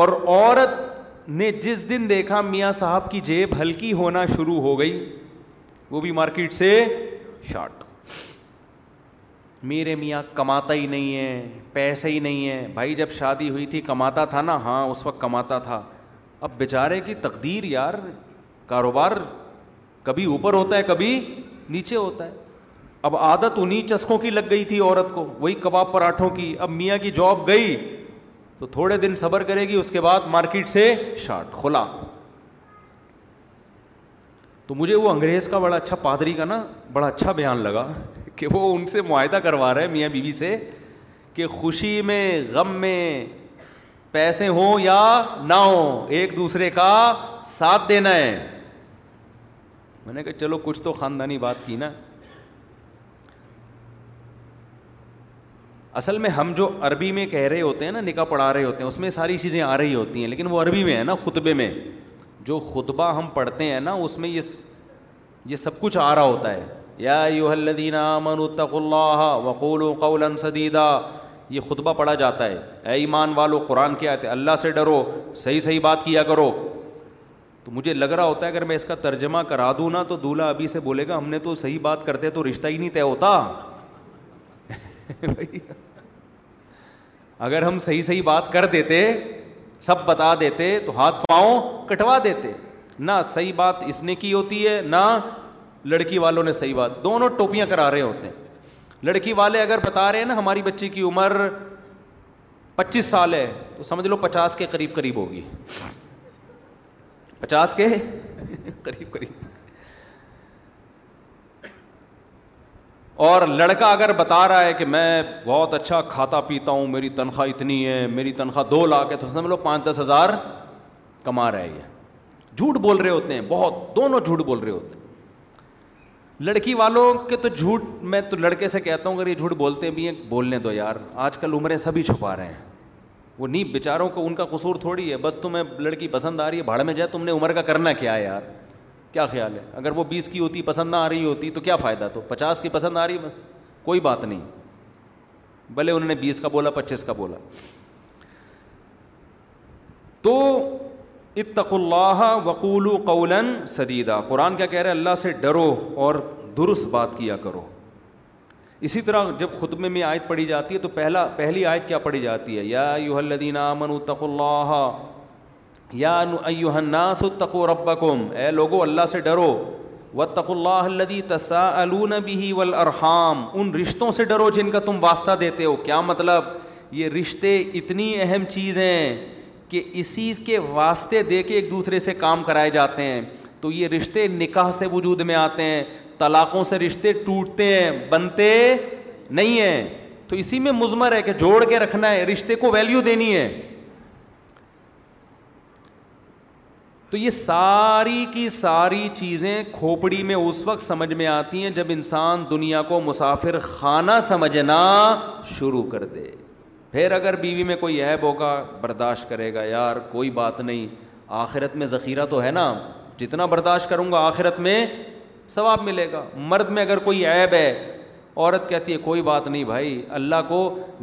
اور عورت نے جس دن دیکھا میاں صاحب کی جیب ہلکی ہونا شروع ہو گئی وہ بھی مارکیٹ سے شارٹ میرے میاں کماتا ہی نہیں ہے پیسے ہی نہیں ہے بھائی جب شادی ہوئی تھی کماتا تھا نا ہاں اس وقت کماتا تھا اب بیچارے کی تقدیر یار کاروبار کبھی اوپر ہوتا ہے کبھی نیچے ہوتا ہے اب عادت انہیں چسکوں کی لگ گئی تھی عورت کو وہی کباب پراٹھوں کی اب میاں کی جاب گئی تو تھوڑے دن صبر کرے گی اس کے بعد مارکیٹ سے شارٹ کھلا تو مجھے وہ انگریز کا بڑا اچھا پادری کا نا بڑا اچھا بیان لگا کہ وہ ان سے معاہدہ کروا رہے میاں بیوی بی سے کہ خوشی میں غم میں پیسے ہوں یا نہ ہوں ایک دوسرے کا ساتھ دینا ہے میں نے کہا چلو کچھ تو خاندانی بات کی نا اصل میں ہم جو عربی میں کہہ رہے ہوتے ہیں نا نکاح پڑھا رہے ہوتے ہیں اس میں ساری چیزیں آ رہی ہوتی ہیں لیکن وہ عربی میں ہے نا خطبے میں جو خطبہ ہم پڑھتے ہیں نا اس میں یہ یہ سب کچھ آ رہا ہوتا ہے یا یو الدین امن الطق اللہ وقول و قول سدیدہ یہ خطبہ پڑھا جاتا ہے اے ایمان والو قرآن کے آتے اللہ سے ڈرو صحیح صحیح بات کیا کرو تو مجھے لگ رہا ہوتا ہے اگر میں اس کا ترجمہ کرا دوں نا تو دولہا ابھی سے بولے گا ہم نے تو صحیح بات کرتے تو رشتہ ہی نہیں طے ہوتا اگر ہم صحیح صحیح بات کر دیتے سب بتا دیتے تو ہاتھ پاؤں کٹوا دیتے نہ صحیح بات اس نے کی ہوتی ہے نہ لڑکی والوں نے صحیح بات دونوں ٹوپیاں کرا رہے ہوتے ہیں لڑکی والے اگر بتا رہے ہیں نا ہماری بچی کی عمر پچیس سال ہے تو سمجھ لو پچاس کے قریب قریب ہوگی پچاس کے قریب قریب اور لڑکا اگر بتا رہا ہے کہ میں بہت اچھا کھاتا پیتا ہوں میری تنخواہ اتنی ہے میری تنخواہ دو لاکھ ہے تو سمجھ لو پانچ دس ہزار کما ہے یہ جھوٹ بول رہے ہوتے ہیں بہت دونوں جھوٹ بول رہے ہوتے ہیں لڑکی والوں کے تو جھوٹ میں تو لڑکے سے کہتا ہوں اگر یہ جھوٹ بولتے بھی ہیں بولنے دو یار آج کل عمریں سبھی چھپا رہے ہیں وہ نہیں بیچاروں کو ان کا قصور تھوڑی ہے بس تمہیں لڑکی پسند آ رہی ہے بھاڑ میں جائے تم نے عمر کا کرنا کیا ہے یار کیا خیال ہے اگر وہ بیس کی ہوتی پسند نہ آ رہی ہوتی تو کیا فائدہ تو پچاس کی پسند آ رہی بس کوئی بات نہیں بھلے انہوں نے بیس کا بولا پچیس کا بولا تو اتق اللہ وقول قولن سدیدہ قرآن کیا کہہ رہے اللہ سے ڈرو اور درست بات کیا کرو اسی طرح جب خطبے میں آیت پڑھی جاتی ہے تو پہلا پہلی آیت کیا پڑھی جاتی ہے یا یا یو الدین امن اللہ الناس اتقوا ربکم اے لوگو اللہ سے ڈرو و تق اللہ الدی تسا الونبی ولرحام ان رشتوں سے ڈرو جن کا تم واسطہ دیتے ہو کیا مطلب یہ رشتے اتنی اہم چیز ہیں کہ اسی کے واسطے دے کے ایک دوسرے سے کام کرائے جاتے ہیں تو یہ رشتے نکاح سے وجود میں آتے ہیں طلاقوں سے رشتے ٹوٹتے ہیں بنتے نہیں ہیں تو اسی میں مزمر ہے کہ جوڑ کے رکھنا ہے رشتے کو ویلیو دینی ہے تو یہ ساری کی ساری چیزیں کھوپڑی میں اس وقت سمجھ میں آتی ہیں جب انسان دنیا کو مسافر خانہ سمجھنا شروع کر دے پھر اگر بیوی میں کوئی عیب ہوگا برداشت کرے گا یار کوئی بات نہیں آخرت میں ذخیرہ تو ہے نا جتنا برداشت کروں گا آخرت میں ثواب ملے گا مرد میں اگر کوئی عیب ہے عورت کہتی ہے کوئی بات نہیں بھائی اللہ کو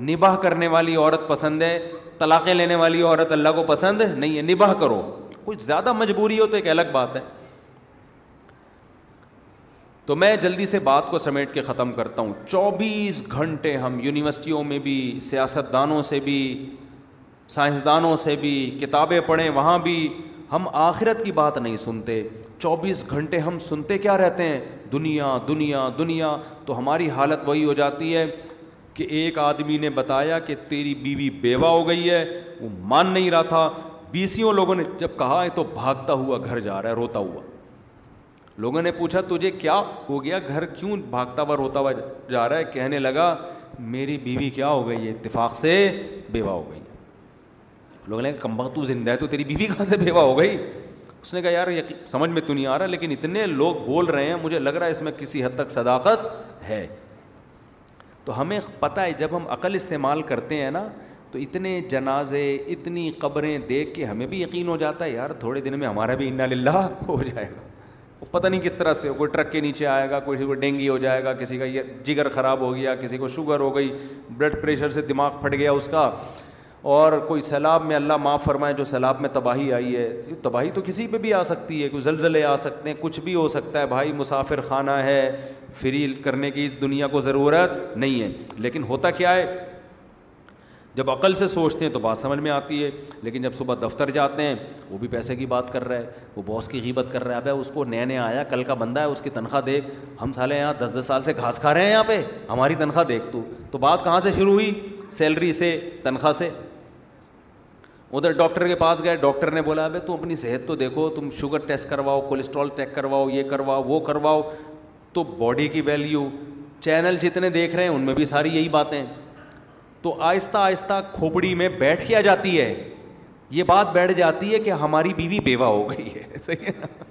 نباہ کرنے والی عورت پسند ہے طلاقیں لینے والی عورت اللہ کو پسند نہیں ہے نباہ کرو کچھ زیادہ مجبوری ہو تو ایک الگ بات ہے تو میں جلدی سے بات کو سمیٹ کے ختم کرتا ہوں چوبیس گھنٹے ہم یونیورسٹیوں میں بھی سیاست دانوں سے بھی سائنسدانوں سے بھی کتابیں پڑھیں وہاں بھی ہم آخرت کی بات نہیں سنتے چوبیس گھنٹے ہم سنتے کیا رہتے ہیں دنیا دنیا دنیا تو ہماری حالت وہی ہو جاتی ہے کہ ایک آدمی نے بتایا کہ تیری بیوی بیوہ ہو گئی ہے وہ مان نہیں رہا تھا بیسیوں لوگوں نے جب کہا ہے تو بھاگتا ہوا گھر جا رہا ہے روتا ہوا لوگوں نے پوچھا تجھے کیا ہو گیا گھر کیوں بھاگتا ہوا روتا ہوا جا رہا ہے کہنے لگا میری بیوی کیا ہو گئی ہے اتفاق سے بیوہ ہو گئی لوگ کمبا تو زندہ ہے تو تیری بیوی کہاں سے بیوہ ہو گئی اس نے کہا یار سمجھ میں تو نہیں آ رہا لیکن اتنے لوگ بول رہے ہیں مجھے لگ رہا ہے اس میں کسی حد تک صداقت ہے تو ہمیں پتہ ہے جب ہم عقل استعمال کرتے ہیں نا تو اتنے جنازے اتنی قبریں دیکھ کے ہمیں بھی یقین ہو جاتا ہے یار تھوڑے دن میں ہمارا بھی انا للہ ہو جائے گا پتہ نہیں کس طرح سے کوئی ٹرک کے نیچے آئے گا کوئی کو ڈینگی ہو جائے گا کسی کا یہ جگر خراب ہو گیا کسی کو شوگر ہو گئی بلڈ پریشر سے دماغ پھٹ گیا اس کا اور کوئی سیلاب میں اللہ معاف فرمائے جو سیلاب میں تباہی آئی ہے تباہی تو کسی پہ بھی آ سکتی ہے کوئی زلزلے آ سکتے ہیں کچھ بھی ہو سکتا ہے بھائی مسافر خانہ ہے فری کرنے کی دنیا کو ضرورت نہیں ہے لیکن ہوتا کیا ہے جب عقل سے سوچتے ہیں تو بات سمجھ میں آتی ہے لیکن جب صبح دفتر جاتے ہیں وہ بھی پیسے کی بات کر رہا ہے وہ باس کی غیبت کر رہا ہے اب اس کو نئے نیا آیا کل کا بندہ ہے اس کی تنخواہ دیکھ ہم سالے یہاں دس دس سال سے گھاس کھا رہے ہیں یہاں پہ ہماری تنخواہ دیکھ تو تو بات کہاں سے شروع ہوئی سیلری سے تنخواہ سے ادھر ڈاکٹر کے پاس گئے ڈاکٹر نے بولا ابھی تم اپنی صحت تو دیکھو تم شوگر ٹیسٹ کرواؤ کولیسٹرول چیک کرواؤ یہ کرواؤ وہ کرواؤ تو باڈی کی ویلیو چینل جتنے دیکھ رہے ہیں ان میں بھی ساری یہی باتیں تو آہستہ آہستہ کھوپڑی میں بیٹھ کیا جاتی ہے یہ بات بیٹھ جاتی ہے کہ ہماری بیوی بیوہ ہو گئی ہے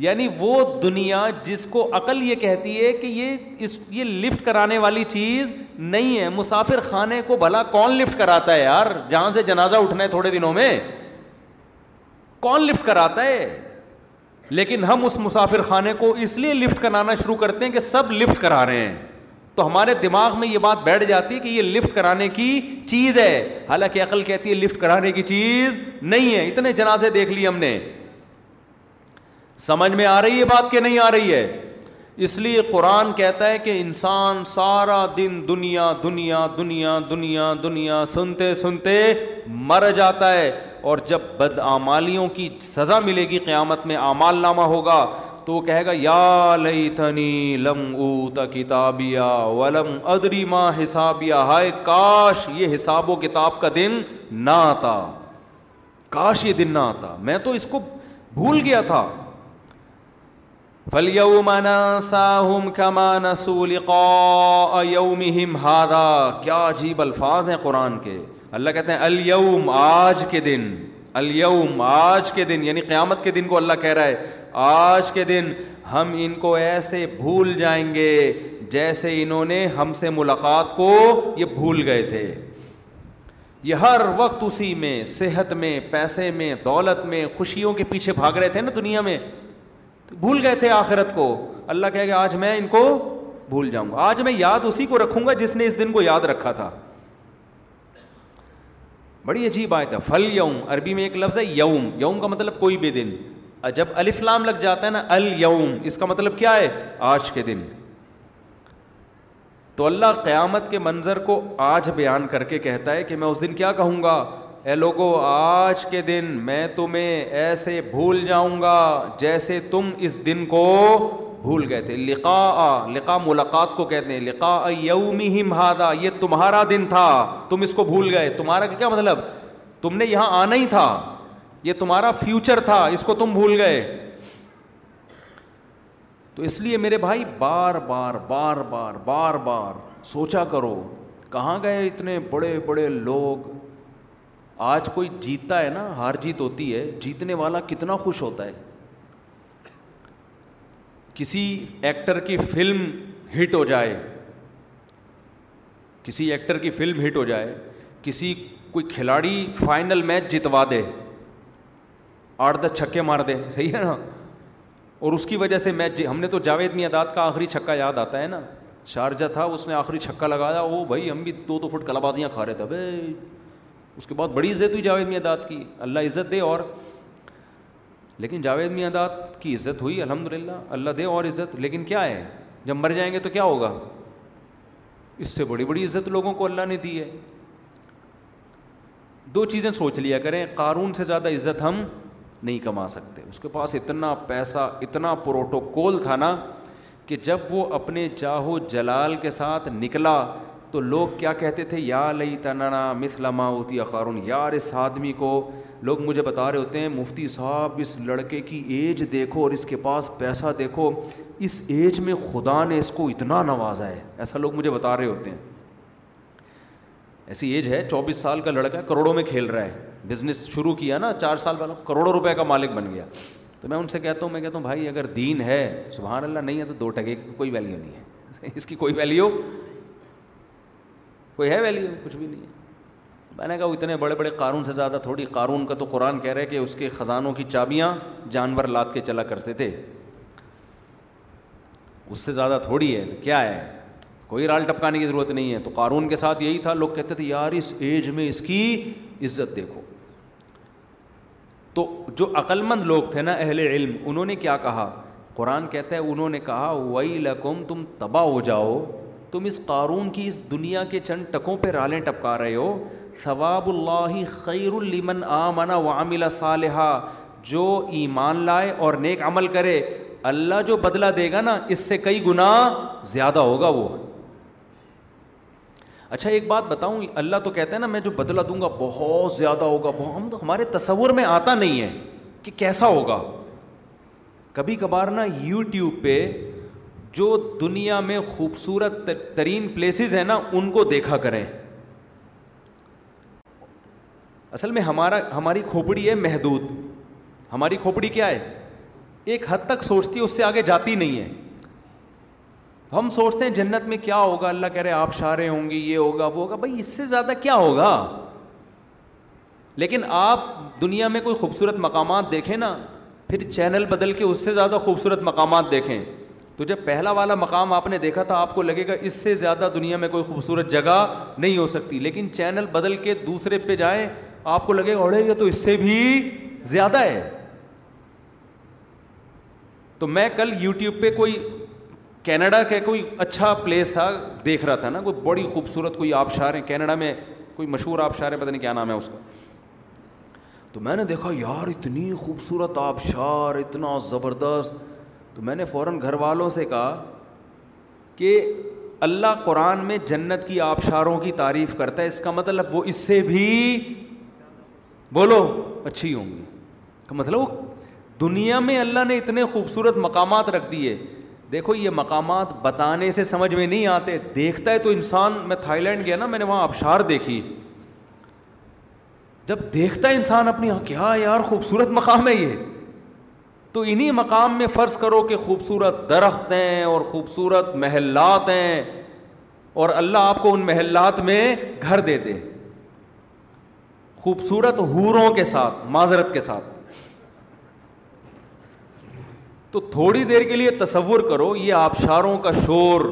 یعنی وہ دنیا جس کو عقل یہ کہتی ہے کہ یہ اس یہ لفٹ کرانے والی چیز نہیں ہے مسافر خانے کو بھلا کون لفٹ کراتا ہے یار جہاں سے جنازہ اٹھنا ہے تھوڑے دنوں میں کون لفٹ کراتا ہے لیکن ہم اس مسافر خانے کو اس لیے لفٹ کرانا شروع کرتے ہیں کہ سب لفٹ کرا رہے ہیں تو ہمارے دماغ میں یہ بات بیٹھ جاتی ہے کہ یہ لفٹ کرانے کی چیز ہے حالانکہ عقل کہتی ہے لفٹ کرانے کی چیز نہیں ہے اتنے جنازے دیکھ لیے ہم نے سمجھ میں آ رہی ہے بات کہ نہیں آ رہی ہے اس لیے قرآن کہتا ہے کہ انسان سارا دن دنیا دنیا دنیا دنیا دنیا سنتے سنتے مر جاتا ہے اور جب بد آمالیوں کی سزا ملے گی قیامت میں اعمال نامہ ہوگا تو وہ کہے گا یا لئی تھنی لم اوتا کتابیا ولم ادری ما حسابیا ہائے کاش یہ حساب و کتاب کا دن نہ آتا کاش یہ دن نہ آتا میں تو اس کو بھول گیا تھا نَنْسَاهُمْ كَمَا نَسُوا لِقَاءَ يَوْمِهِمْ هَذَا کیا عجیب الفاظ ہیں قرآن کے اللہ کہتے ہیں آج آج کے کے دن دن یعنی قیامت کے دن کو اللہ کہہ رہا ہے آج کے دن ہم ان کو ایسے بھول جائیں گے جیسے انہوں نے ہم سے ملاقات کو یہ بھول گئے تھے یہ ہر وقت اسی میں صحت میں پیسے میں دولت میں خوشیوں کے پیچھے بھاگ رہے تھے نا دنیا میں بھول گئے تھے آخرت کو اللہ کہ آج میں ان کو بھول جاؤں گا آج میں یاد اسی کو رکھوں گا جس نے اس دن کو یاد رکھا تھا بڑی عجیب آئے فل یوم عربی میں ایک لفظ ہے یوم یوم کا مطلب کوئی بھی دن جب الف لام لگ جاتا ہے نا ال یوم اس کا مطلب کیا ہے آج کے دن تو اللہ قیامت کے منظر کو آج بیان کر کے کہتا ہے کہ میں اس دن کیا کہوں گا اے لوگو آج کے دن میں تمہیں ایسے بھول جاؤں گا جیسے تم اس دن کو بھول گئے تھے لقاء لقاء ملاقات کو کہتے ہیں لقاء یو ہادا یہ تمہارا دن تھا تم اس کو بھول گئے تمہارا کیا مطلب تم نے یہاں آنا ہی تھا یہ تمہارا فیوچر تھا اس کو تم بھول گئے تو اس لیے میرے بھائی بار بار بار بار بار بار سوچا کرو کہاں گئے اتنے بڑے بڑے لوگ آج کوئی جیتتا ہے نا ہار جیت ہوتی ہے جیتنے والا کتنا خوش ہوتا ہے کسی ایکٹر کی فلم ہٹ ہو جائے کسی ایکٹر کی فلم ہٹ ہو جائے کسی کوئی کھلاڑی فائنل میچ جتوا دے آٹھ دس چھکے مار دے صحیح ہے نا اور اس کی وجہ سے میچ جی، ہم نے تو جاوید میاداد کا آخری چھکا یاد آتا ہے نا شارجہ تھا اس نے آخری چھکا لگایا وہ بھائی ہم بھی دو دو فٹ کلابازیاں کھا رہے تھے بھائی اس کے بعد بڑی عزت ہوئی جاوید میاں داد کی اللہ عزت دے اور لیکن جاوید میاں داد کی عزت ہوئی الحمد للہ اللہ دے اور عزت لیکن کیا ہے جب مر جائیں گے تو کیا ہوگا اس سے بڑی بڑی عزت لوگوں کو اللہ نے دی ہے دو چیزیں سوچ لیا کریں قارون سے زیادہ عزت ہم نہیں کما سکتے اس کے پاس اتنا پیسہ اتنا پروٹوکول تھا نا کہ جب وہ اپنے چاہو جلال کے ساتھ نکلا تو لوگ کیا کہتے تھے یا لئی تنانا مثلا قارون یار اس آدمی کو لوگ مجھے بتا رہے ہوتے ہیں مفتی صاحب اس لڑکے کی ایج دیکھو اور اس کے پاس پیسہ دیکھو اس ایج میں خدا نے اس کو اتنا نوازا ہے ایسا لوگ مجھے بتا رہے ہوتے ہیں ایسی ایج ہے چوبیس سال کا لڑکا کروڑوں میں کھیل رہا ہے بزنس شروع کیا نا چار سال والا کروڑوں روپے کا مالک بن گیا تو میں ان سے کہتا ہوں میں کہتا ہوں بھائی اگر دین ہے سبحان اللہ نہیں ہے تو دو ٹکے کوئی ویلیو نہیں ہے اس کی کوئی ویلیو کوئی ہے ویلیو کچھ بھی نہیں ہے میں نے کہا وہ اتنے بڑے بڑے قارون سے زیادہ تھوڑی قارون کا تو قرآن کہہ رہے کہ اس کے خزانوں کی چابیاں جانور لاد کے چلا کرتے تھے اس سے زیادہ تھوڑی ہے کیا ہے کوئی رال ٹپکانے کی ضرورت نہیں ہے تو قارون کے ساتھ یہی تھا لوگ کہتے تھے یار اس ایج میں اس کی عزت دیکھو تو جو عقلمند لوگ تھے نا اہل علم انہوں نے کیا کہا قرآن کہتا ہے انہوں نے کہا وئی لکم تم تباہ ہو جاؤ تم اس قارون کی اس دنیا کے چند ٹکوں پہ رالیں ٹپکا رہے ہو ثواب اللہ خیر وعمل صالحہ جو ایمان لائے اور نیک عمل کرے اللہ جو بدلہ دے گا نا اس سے کئی گنا زیادہ ہوگا وہ اچھا ایک بات بتاؤں اللہ تو کہتا ہے نا میں جو بدلہ دوں گا بہت زیادہ ہوگا ہم تو ہمارے تصور میں آتا نہیں ہے کہ کیسا ہوگا کبھی کبھار نا یوٹیوب پہ جو دنیا میں خوبصورت ترین پلیسز ہیں نا ان کو دیکھا کریں اصل میں ہمارا ہماری کھوپڑی ہے محدود ہماری کھوپڑی کیا ہے ایک حد تک سوچتی ہے اس سے آگے جاتی نہیں ہے ہم سوچتے ہیں جنت میں کیا ہوگا اللہ کہہ رہے آپ شارے ہوں گی یہ ہوگا وہ ہوگا بھائی اس سے زیادہ کیا ہوگا لیکن آپ دنیا میں کوئی خوبصورت مقامات دیکھیں نا پھر چینل بدل کے اس سے زیادہ خوبصورت مقامات دیکھیں تو جب پہلا والا مقام آپ نے دیکھا تھا آپ کو لگے گا اس سے زیادہ دنیا میں کوئی خوبصورت جگہ نہیں ہو سکتی لیکن چینل بدل کے دوسرے پہ جائیں آپ کو لگے گا اڑے یہ تو اس سے بھی زیادہ ہے تو میں کل یوٹیوب پہ کوئی کینیڈا کا کوئی اچھا پلیس تھا دیکھ رہا تھا نا کوئی بڑی خوبصورت کوئی آبشار ہے کینیڈا میں کوئی مشہور آبشار ہے پتہ نہیں کیا نام ہے اس کا تو میں نے دیکھا یار اتنی خوبصورت آبشار اتنا زبردست تو میں نے فوراً گھر والوں سے کہا کہ اللہ قرآن میں جنت کی آبشاروں کی تعریف کرتا ہے اس کا مطلب وہ اس سے بھی بولو اچھی ہوں گی کا مطلب دنیا میں اللہ نے اتنے خوبصورت مقامات رکھ دیے دیکھو یہ مقامات بتانے سے سمجھ میں نہیں آتے دیکھتا ہے تو انسان میں تھائی لینڈ گیا نا میں نے وہاں آبشار دیکھی جب دیکھتا ہے انسان اپنی کیا یار خوبصورت مقام ہے یہ تو انہی مقام میں فرض کرو کہ خوبصورت درخت ہیں اور خوبصورت محلات ہیں اور اللہ آپ کو ان محلات میں گھر دے دے خوبصورت حوروں کے ساتھ معذرت کے ساتھ تو تھوڑی دیر کے لیے تصور کرو یہ آبشاروں کا شور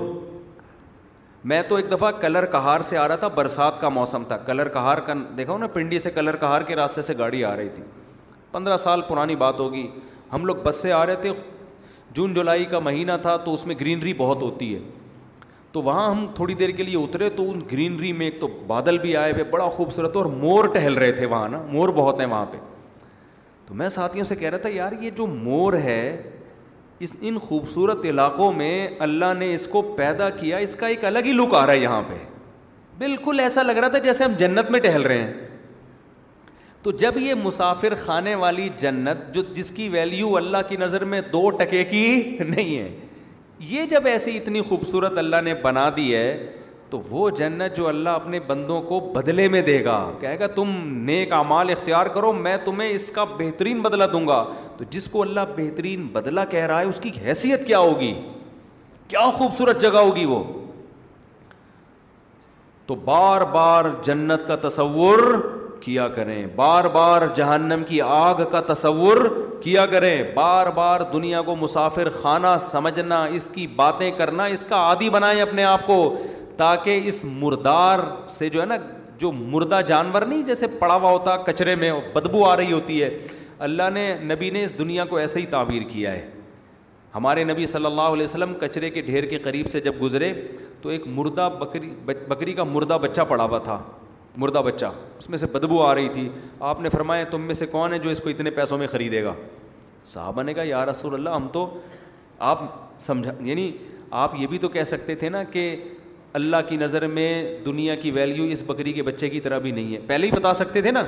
میں تو ایک دفعہ کلر کہار سے آ رہا تھا برسات کا موسم تھا کلر کہار کا دیکھو نا پنڈی سے کلر کہار کے راستے سے گاڑی آ رہی تھی پندرہ سال پرانی بات ہوگی ہم لوگ بس سے آ رہے تھے جون جولائی کا مہینہ تھا تو اس میں گرینری بہت ہوتی ہے تو وہاں ہم تھوڑی دیر کے لیے اترے تو ان گرینری میں ایک تو بادل بھی آئے ہوئے بڑا خوبصورت اور مور ٹہل رہے تھے وہاں نا مور بہت ہیں وہاں پہ تو میں ساتھیوں سے کہہ رہا تھا یار یہ جو مور ہے اس ان خوبصورت علاقوں میں اللہ نے اس کو پیدا کیا اس کا ایک الگ ہی لک آ رہا ہے یہاں پہ بالکل ایسا لگ رہا تھا جیسے ہم جنت میں ٹہل رہے ہیں تو جب یہ مسافر خانے والی جنت جو جس کی ویلیو اللہ کی نظر میں دو ٹکے کی نہیں ہے یہ جب ایسی اتنی خوبصورت اللہ نے بنا دی ہے تو وہ جنت جو اللہ اپنے بندوں کو بدلے میں دے گا کہے گا تم نیک اعمال اختیار کرو میں تمہیں اس کا بہترین بدلہ دوں گا تو جس کو اللہ بہترین بدلہ کہہ رہا ہے اس کی حیثیت کیا ہوگی کیا خوبصورت جگہ ہوگی وہ تو بار بار جنت کا تصور کیا کریں بار بار جہنم کی آگ کا تصور کیا کریں بار بار دنیا کو مسافر خانہ سمجھنا اس کی باتیں کرنا اس کا عادی بنائیں اپنے آپ کو تاکہ اس مردار سے جو ہے نا جو مردہ جانور نہیں جیسے پڑا ہوا ہوتا کچرے میں بدبو آ رہی ہوتی ہے اللہ نے نبی نے اس دنیا کو ایسے ہی تعبیر کیا ہے ہمارے نبی صلی اللہ علیہ وسلم کچرے کے ڈھیر کے قریب سے جب گزرے تو ایک مردہ بکری بکری کا مردہ بچہ پڑا ہوا تھا مردہ بچہ اس میں سے بدبو آ رہی تھی آپ نے فرمایا تم میں سے کون ہے جو اس کو اتنے پیسوں میں خریدے گا صحابہ نے کہا یا رسول اللہ ہم تو آپ سمجھا یعنی آپ یہ بھی تو کہہ سکتے تھے نا کہ اللہ کی نظر میں دنیا کی ویلیو اس بکری کے بچے کی طرح بھی نہیں ہے پہلے ہی بتا سکتے تھے نا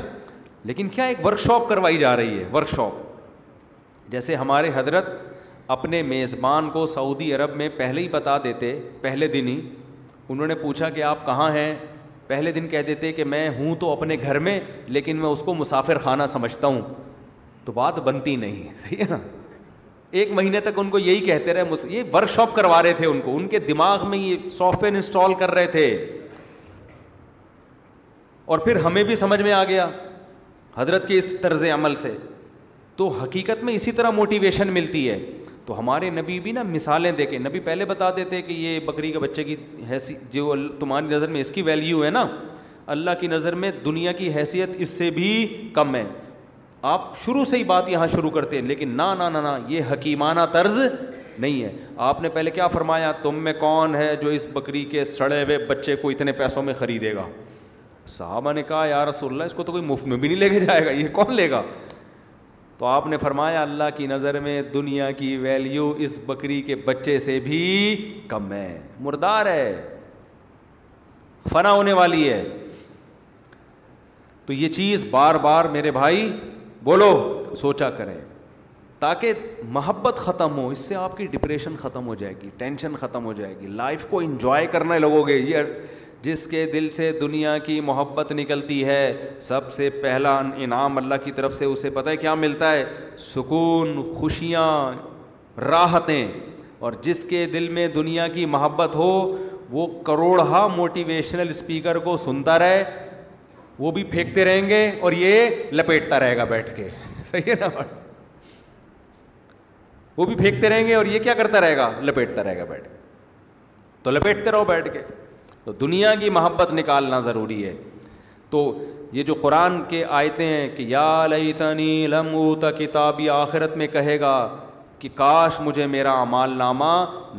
لیکن کیا ایک ورک شاپ کروائی جا رہی ہے ورک شاپ جیسے ہمارے حضرت اپنے میزبان کو سعودی عرب میں پہلے ہی بتا دیتے پہلے دن ہی انہوں نے پوچھا کہ آپ کہاں ہیں پہلے دن کہہ دیتے کہ میں ہوں تو اپنے گھر میں لیکن میں اس کو مسافر خانہ سمجھتا ہوں تو بات بنتی نہیں صحیح ہے نا ایک مہینے تک ان کو یہی کہتے رہے یہ ورک شاپ کروا رہے تھے ان کو ان کے دماغ میں یہ سافٹ ویئر انسٹال کر رہے تھے اور پھر ہمیں بھی سمجھ میں آ گیا حضرت کے اس طرز عمل سے تو حقیقت میں اسی طرح موٹیویشن ملتی ہے تو ہمارے نبی بھی نا مثالیں دے کے نبی پہلے بتا دیتے کہ یہ بکری کے بچے کی حیثیت جو تمہاری نظر میں اس کی ویلیو ہے نا اللہ کی نظر میں دنیا کی حیثیت اس سے بھی کم ہے آپ شروع سے ہی بات یہاں شروع کرتے ہیں لیکن نہ نہ نہ یہ حکیمانہ طرز نہیں ہے آپ نے پہلے کیا فرمایا تم میں کون ہے جو اس بکری کے سڑے ہوئے بچے کو اتنے پیسوں میں خریدے گا صحابہ نے کہا یا رسول اللہ اس کو تو کوئی مفت میں بھی نہیں لے کے جائے گا یہ کون لے گا تو آپ نے فرمایا اللہ کی نظر میں دنیا کی ویلیو اس بکری کے بچے سے بھی کم ہے مردار ہے فنا ہونے والی ہے تو یہ چیز بار بار میرے بھائی بولو سوچا کریں تاکہ محبت ختم ہو اس سے آپ کی ڈپریشن ختم ہو جائے گی ٹینشن ختم ہو جائے گی لائف کو انجوائے کرنے لگو گے یہ جس کے دل سے دنیا کی محبت نکلتی ہے سب سے پہلا انعام اللہ کی طرف سے اسے پتہ ہے کیا ملتا ہے سکون خوشیاں راحتیں اور جس کے دل میں دنیا کی محبت ہو وہ کروڑہا موٹیویشنل اسپیکر کو سنتا رہے وہ بھی پھینکتے رہیں گے اور یہ لپیٹتا رہے گا بیٹھ کے صحیح ہے نا وہ بھی پھینکتے رہیں گے اور یہ کیا کرتا رہے گا لپیٹتا رہے گا بیٹھ کے تو لپیٹتے رہو بیٹھ کے تو دنیا کی محبت نکالنا ضروری ہے تو یہ جو قرآن کے آیتیں ہیں کہ یا لئی تنی اوتا کتابی آخرت میں کہے گا کہ کاش مجھے میرا نامہ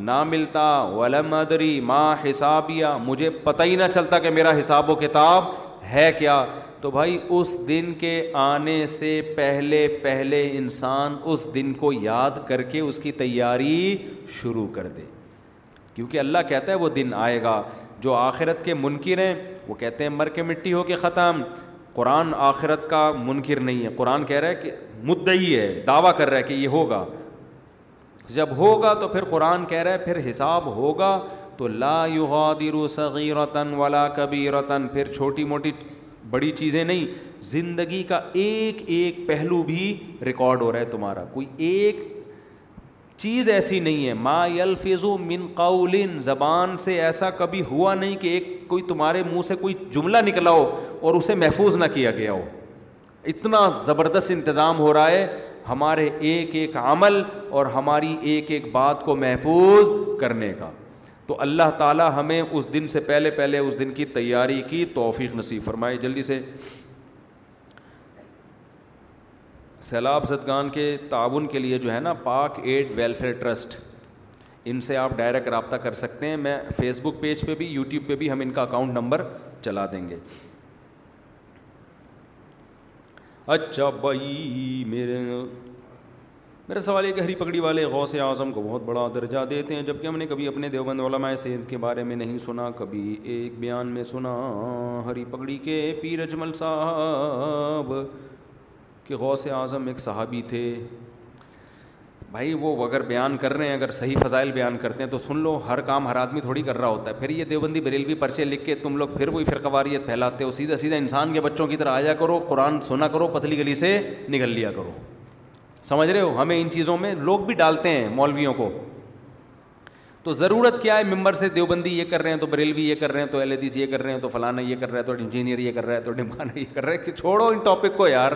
نہ ملتا ولم ادری ماں حسابیہ مجھے پتہ ہی نہ چلتا کہ میرا حساب و کتاب ہے کیا تو بھائی اس دن کے آنے سے پہلے پہلے انسان اس دن کو یاد کر کے اس کی تیاری شروع کر دے کیونکہ اللہ کہتا ہے وہ دن آئے گا جو آخرت کے منکر ہیں وہ کہتے ہیں مر کے مٹی ہو کے ختم قرآن آخرت کا منکر نہیں ہے قرآن کہہ رہا ہے کہ مدعی ہے دعویٰ کر رہا ہے کہ یہ ہوگا جب ہوگا تو پھر قرآن کہہ رہا ہے پھر حساب ہوگا تو لا یغادر سغیر ولا کبیر پھر چھوٹی موٹی بڑی چیزیں نہیں زندگی کا ایک ایک پہلو بھی ریکارڈ ہو رہا ہے تمہارا کوئی ایک چیز ایسی نہیں ہے ما الفظ من قول زبان سے ایسا کبھی ہوا نہیں کہ ایک کوئی تمہارے منہ سے کوئی جملہ نکلا ہو اور اسے محفوظ نہ کیا گیا ہو اتنا زبردست انتظام ہو رہا ہے ہمارے ایک ایک عمل اور ہماری ایک ایک بات کو محفوظ کرنے کا تو اللہ تعالیٰ ہمیں اس دن سے پہلے پہلے اس دن کی تیاری کی توفیق نصیب فرمائے جلدی سے سیلاب زدگان کے تعاون کے لیے جو ہے نا پاک ایڈ ویلفیئر ٹرسٹ ان سے آپ ڈائریکٹ رابطہ کر سکتے ہیں میں فیس بک پیج پہ بھی یوٹیوب پہ بھی ہم ان کا اکاؤنٹ نمبر چلا دیں گے اچھا بھائی میرے میرا سوال یہ کہ ہری پگڑی والے غوث اعظم کو بہت بڑا درجہ دیتے ہیں جبکہ ہم نے کبھی اپنے دیوبند علماء سید کے بارے میں نہیں سنا کبھی ایک بیان میں سنا ہری پگڑی کے پیر اجمل صاحب کہ غوث اعظم ایک صحابی تھے بھائی وہ اگر بیان کر رہے ہیں اگر صحیح فضائل بیان کرتے ہیں تو سن لو ہر کام ہر آدمی تھوڑی کر رہا ہوتا ہے پھر یہ دیوبندی بریلوی پرچے لکھ کے تم لوگ پھر وہی فرقواریت پھیلاتے ہو سیدھا سیدھا انسان کے بچوں کی طرح آیا کرو قرآن سنا کرو پتلی گلی سے نکل لیا کرو سمجھ رہے ہو ہمیں ان چیزوں میں لوگ بھی ڈالتے ہیں مولویوں کو تو ضرورت کیا ہے ممبر سے دیوبندی یہ کر رہے ہیں تو بریلوی یہ کر رہے ہیں تو ایل ایس یہ کر رہے ہیں تو فلانا یہ کر رہا ہے تو انجینئر یہ کر رہا ہے تو ڈمانا یہ کر رہا ہے کہ چھوڑو ان ٹاپک کو یار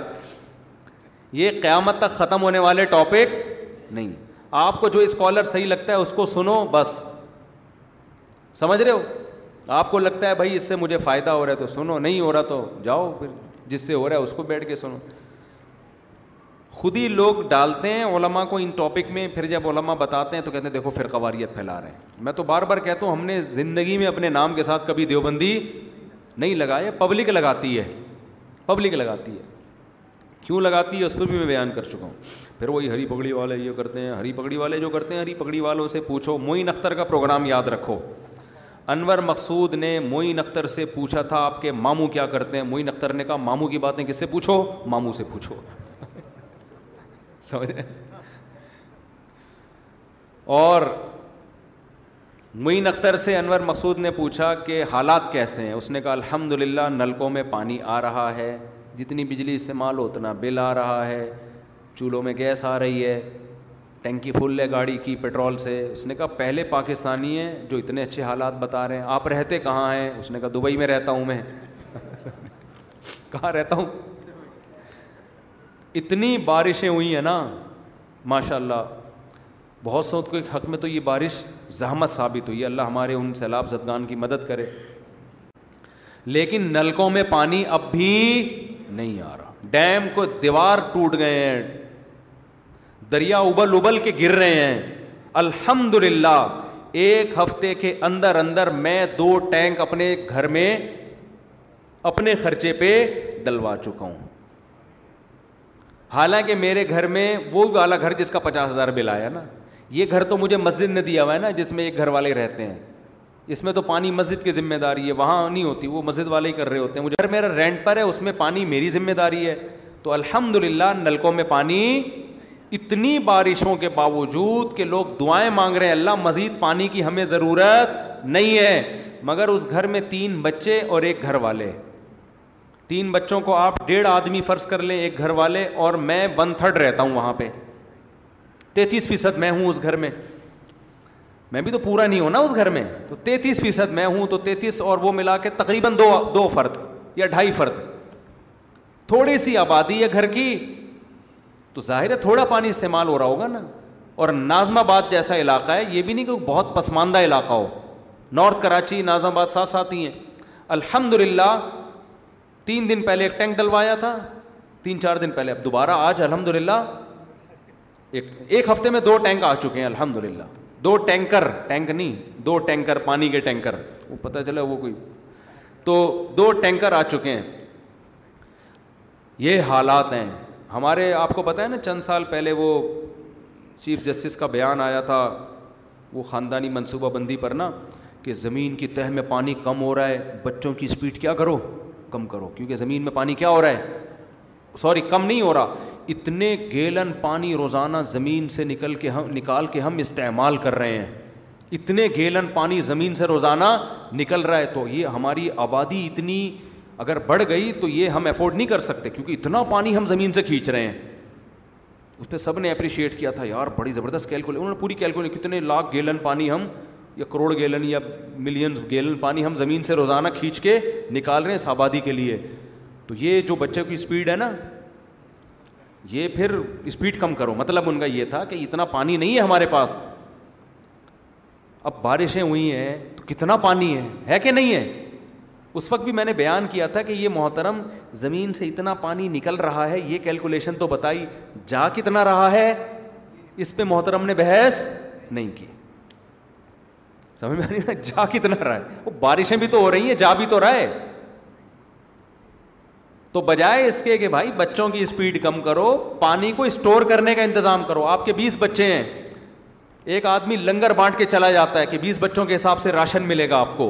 یہ قیامت تک ختم ہونے والے ٹاپک نہیں آپ کو جو اسکالر صحیح لگتا ہے اس کو سنو بس سمجھ رہے ہو آپ کو لگتا ہے بھائی اس سے مجھے فائدہ ہو رہا ہے تو سنو نہیں ہو رہا تو جاؤ پھر جس سے ہو رہا ہے اس کو بیٹھ کے سنو خود ہی لوگ ڈالتے ہیں علماء کو ان ٹاپک میں پھر جب علماء بتاتے ہیں تو کہتے ہیں دیکھو پھر قواریت پھیلا رہے ہیں میں تو بار بار کہتا ہوں ہم نے زندگی میں اپنے نام کے ساتھ کبھی دیوبندی نہیں لگایا پبلک لگاتی ہے پبلک لگاتی ہے کیوں لگاتی ہے اس پہ بھی میں بیان کر چکا ہوں پھر وہی ہری پگڑی والے یہ کرتے ہیں ہری پگڑی والے جو کرتے ہیں ہری پگڑی والوں سے پوچھو معین اختر کا پروگرام یاد رکھو انور مقصود نے موئین اختر سے پوچھا تھا آپ کے ماموں کیا کرتے ہیں معین اختر نے کہا ماموں کی باتیں کس سے پوچھو ماموں سے پوچھو سمجھے اور معین اختر سے انور مقصود نے پوچھا کہ حالات کیسے ہیں اس نے کہا الحمد للہ نلکوں میں پانی آ رہا ہے جتنی بجلی استعمال ہو اتنا بل آ رہا ہے چولہوں میں گیس آ رہی ہے ٹینکی فل ہے گاڑی کی پیٹرول سے اس نے کہا پہلے پاکستانی ہیں جو اتنے اچھے حالات بتا رہے ہیں آپ رہتے کہاں ہیں اس نے کہا دبئی میں رہتا ہوں میں کہاں رہتا ہوں اتنی بارشیں ہوئی ہیں نا ماشاء اللہ بہت سو کے حق میں تو یہ بارش زحمت ثابت ہوئی ہے اللہ ہمارے ان سیلاب زدگان کی مدد کرے لیکن نلکوں میں پانی اب بھی نہیں آ رہا ڈیم کو دیوار ٹوٹ گئے ہیں دریا ابل ابل کے گر رہے ہیں الحمد للہ ایک ہفتے کے اندر اندر میں دو ٹینک اپنے گھر میں اپنے خرچے پہ ڈلوا چکا ہوں حالانکہ میرے گھر میں وہ والا گھر جس کا پچاس ہزار بل آیا نا یہ گھر تو مجھے مسجد نے دیا ہوا ہے نا جس میں ایک گھر والے رہتے ہیں اس میں تو پانی مسجد کی ذمہ داری ہے وہاں نہیں ہوتی وہ مسجد والے ہی کر رہے ہوتے ہیں مجھے میرا رینٹ پر ہے اس میں پانی میری ذمہ داری ہے تو الحمد للہ نلکوں میں پانی اتنی بارشوں کے باوجود کہ لوگ دعائیں مانگ رہے ہیں اللہ مزید پانی کی ہمیں ضرورت نہیں ہے مگر اس گھر میں تین بچے اور ایک گھر والے تین بچوں کو آپ ڈیڑھ آدمی فرض کر لیں ایک گھر والے اور میں ون تھرڈ رہتا ہوں وہاں پہ تینتیس فیصد میں ہوں اس گھر میں میں بھی تو پورا نہیں ہوں نا اس گھر میں تو تینتیس فیصد میں ہوں تو تینتیس اور وہ ملا کے تقریباً دو دو فرد یا ڈھائی فرد تھوڑی سی آبادی ہے گھر کی تو ظاہر ہے تھوڑا پانی استعمال ہو رہا ہوگا نا اور نازم آباد جیسا علاقہ ہے یہ بھی نہیں کہ بہت پسماندہ علاقہ ہو نارتھ کراچی نازم آباد ساتھ ساتھ ہی ہیں الحمد للہ تین دن پہلے ایک ٹینک ڈلوایا تھا تین چار دن پہلے اب دوبارہ آج الحمد للہ ایک ایک ہفتے میں دو ٹینک آ چکے ہیں الحمد للہ دو ٹینکر ٹینک نہیں دو ٹینکر پانی کے ٹینکر وہ پتا چلا وہ کوئی تو دو ٹینکر آ چکے ہیں یہ حالات ہیں ہمارے آپ کو پتا ہے نا چند سال پہلے وہ چیف جسٹس کا بیان آیا تھا وہ خاندانی منصوبہ بندی پر نا کہ زمین کی تہ میں پانی کم ہو رہا ہے بچوں کی اسپیڈ کیا کرو کم کرو کیونکہ زمین میں پانی کیا ہو رہا ہے سوری کم نہیں ہو رہا اتنے گیلن پانی روزانہ زمین سے نکل کے ہم نکال کے ہم استعمال کر رہے ہیں اتنے گیلن پانی زمین سے روزانہ نکل رہا ہے تو یہ ہماری آبادی اتنی اگر بڑھ گئی تو یہ ہم افورڈ نہیں کر سکتے کیونکہ اتنا پانی ہم زمین سے کھینچ رہے ہیں اس پہ سب نے اپریشیٹ کیا تھا یار بڑی زبردست کیلکولیٹ پوری کیلکولیٹ کتنے لاکھ گیلن پانی ہم یا کروڑ گیلن یا ملینز گیلن پانی ہم زمین سے روزانہ کھینچ کے نکال رہے ہیں اس آبادی کے لیے تو یہ جو بچوں کی اسپیڈ ہے نا یہ پھر اسپیڈ کم کرو مطلب ان کا یہ تھا کہ اتنا پانی نہیں ہے ہمارے پاس اب بارشیں ہوئی ہیں تو کتنا پانی ہے ہے کہ نہیں ہے اس وقت بھی میں نے بیان کیا تھا کہ یہ محترم زمین سے اتنا پانی نکل رہا ہے یہ کیلکولیشن تو بتائی جا کتنا رہا ہے اس پہ محترم نے بحث نہیں کی سمجھ میں جا کتنا رہا ہے وہ بارشیں بھی تو ہو رہی ہیں جا بھی تو رہا ہے تو بجائے اس کے کہ بھائی بچوں کی اسپیڈ کم کرو پانی کو اسٹور کرنے کا انتظام کرو آپ کے بیس بچے ہیں ایک آدمی لنگر بانٹ کے چلا جاتا ہے کہ بیس بچوں کے حساب سے راشن ملے گا آپ کو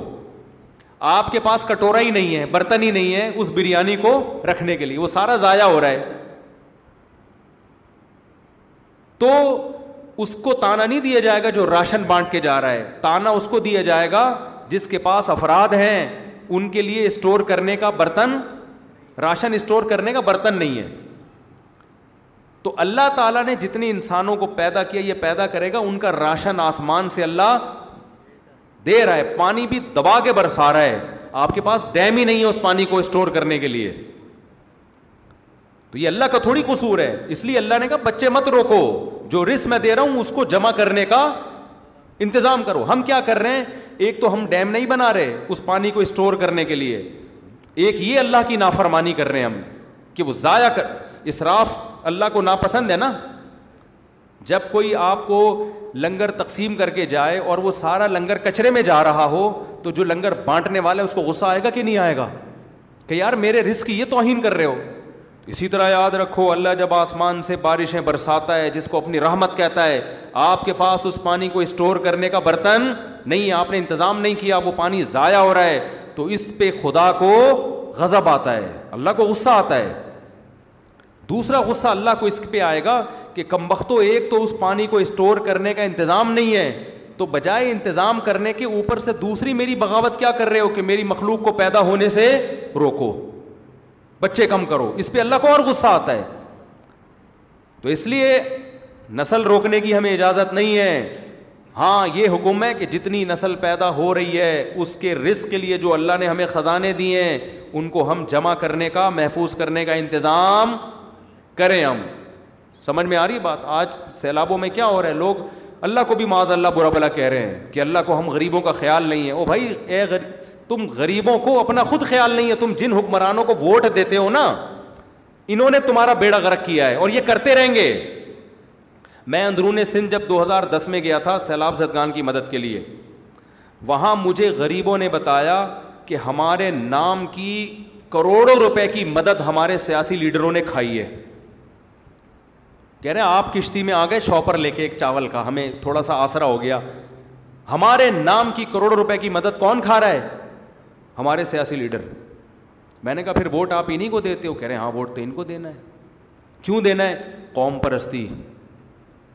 آپ کے پاس کٹورا ہی نہیں ہے برتن ہی نہیں ہے اس بریانی کو رکھنے کے لیے وہ سارا ضائع ہو رہا ہے تو اس کو تانا نہیں دیا جائے گا جو راشن بانٹ کے جا رہا ہے تانا اس کو دیا جائے گا جس کے پاس افراد ہیں ان کے لیے اسٹور کرنے کا برتن راشن اسٹور کرنے کا برتن نہیں ہے تو اللہ تعالیٰ نے جتنے انسانوں کو پیدا کیا یہ پیدا کرے گا ان کا راشن آسمان سے اللہ دے رہا ہے پانی بھی دبا کے برسا رہا ہے آپ کے پاس ڈیم ہی نہیں ہے اس پانی کو اسٹور کرنے کے لیے تو یہ اللہ کا تھوڑی قصور ہے اس لیے اللہ نے کہا بچے مت روکو جو رس میں دے رہا ہوں اس کو جمع کرنے کا انتظام کرو ہم کیا کر رہے ہیں ایک تو ہم ڈیم نہیں بنا رہے اس پانی کو اسٹور کرنے کے لیے ایک یہ اللہ کی نافرمانی کر رہے ہیں ہم کہ وہ ضائع کر اسراف اللہ کو ناپسند ہے نا جب کوئی آپ کو لنگر تقسیم کر کے جائے اور وہ سارا لنگر کچرے میں جا رہا ہو تو جو لنگر بانٹنے والا ہے اس کو غصہ آئے گا کہ نہیں آئے گا کہ یار میرے رزق کی یہ توہین کر رہے ہو اسی طرح یاد رکھو اللہ جب آسمان سے بارشیں برساتا ہے جس کو اپنی رحمت کہتا ہے آپ کے پاس اس پانی کو اسٹور کرنے کا برتن نہیں آپ نے انتظام نہیں کیا وہ پانی ضائع ہو رہا ہے تو اس پہ خدا کو غضب آتا ہے اللہ کو غصہ آتا ہے دوسرا غصہ اللہ کو اس پہ آئے گا کہ کم ایک تو اس پانی کو اسٹور کرنے کا انتظام نہیں ہے تو بجائے انتظام کرنے کے اوپر سے دوسری میری بغاوت کیا کر رہے ہو کہ میری مخلوق کو پیدا ہونے سے روکو بچے کم کرو اس پہ اللہ کو اور غصہ آتا ہے تو اس لیے نسل روکنے کی ہمیں اجازت نہیں ہے ہاں یہ حکم ہے کہ جتنی نسل پیدا ہو رہی ہے اس کے رزق کے لیے جو اللہ نے ہمیں خزانے دیے ہیں ان کو ہم جمع کرنے کا محفوظ کرنے کا انتظام کریں ہم سمجھ میں آ رہی بات آج سیلابوں میں کیا ہو رہا ہے لوگ اللہ کو بھی معاذ اللہ برا بلا کہہ رہے ہیں کہ اللہ کو ہم غریبوں کا خیال نہیں ہے او بھائی اے تم غریبوں کو اپنا خود خیال نہیں ہے تم جن حکمرانوں کو ووٹ دیتے ہو نا انہوں نے تمہارا بیڑا غرق کیا ہے اور یہ کرتے رہیں گے میں اندرون سندھ جب دو ہزار دس میں گیا تھا سیلاب زدگان کی مدد کے لیے وہاں مجھے غریبوں نے بتایا کہ ہمارے نام کی کروڑوں روپے کی مدد ہمارے سیاسی لیڈروں نے کھائی ہے کہہ رہے ہیں آپ کشتی میں آ گئے شاپر لے کے ایک چاول کا ہمیں تھوڑا سا آسرا ہو گیا ہمارے نام کی کروڑوں روپے کی مدد کون کھا رہا ہے ہمارے سیاسی لیڈر میں نے کہا پھر ووٹ آپ انہیں کو دیتے ہو کہہ رہے ہیں ہاں ووٹ تو ان کو دینا ہے کیوں دینا ہے قوم پرستی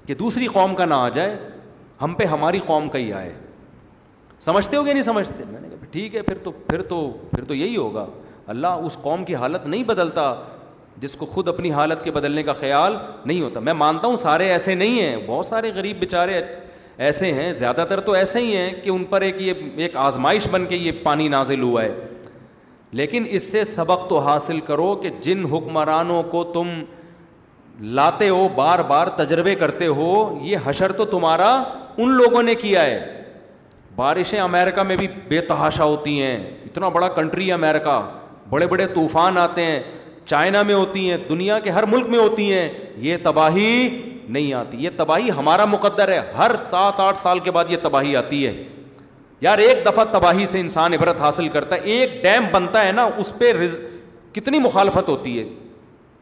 کہ دوسری قوم کا نہ آ جائے ہم پہ ہماری قوم کا ہی آئے سمجھتے ہو گیا نہیں سمجھتے میں نے کہا ٹھیک ہے پھر تو پھر تو پھر تو یہی ہوگا اللہ اس قوم کی حالت نہیں بدلتا جس کو خود اپنی حالت کے بدلنے کا خیال نہیں ہوتا میں مانتا ہوں سارے ایسے نہیں ہیں بہت سارے غریب بےچارے ایسے ہیں زیادہ تر تو ایسے ہی ہیں کہ ان پر ایک یہ ایک آزمائش بن کے یہ پانی نازل ہوا ہے لیکن اس سے سبق تو حاصل کرو کہ جن حکمرانوں کو تم لاتے ہو بار بار تجربے کرتے ہو یہ حشر تو تمہارا ان لوگوں نے کیا ہے بارشیں امیرکا میں بھی بے تحاشا ہوتی ہیں اتنا بڑا کنٹری ہے امیرکا بڑے بڑے طوفان آتے ہیں چائنا میں ہوتی ہیں دنیا کے ہر ملک میں ہوتی ہیں یہ تباہی نہیں آتی یہ تباہی ہمارا مقدر ہے ہر سات آٹھ سال کے بعد یہ تباہی آتی ہے یار ایک دفعہ تباہی سے انسان عبرت حاصل کرتا ہے ایک ڈیم بنتا ہے نا اس پہ رز... کتنی مخالفت ہوتی ہے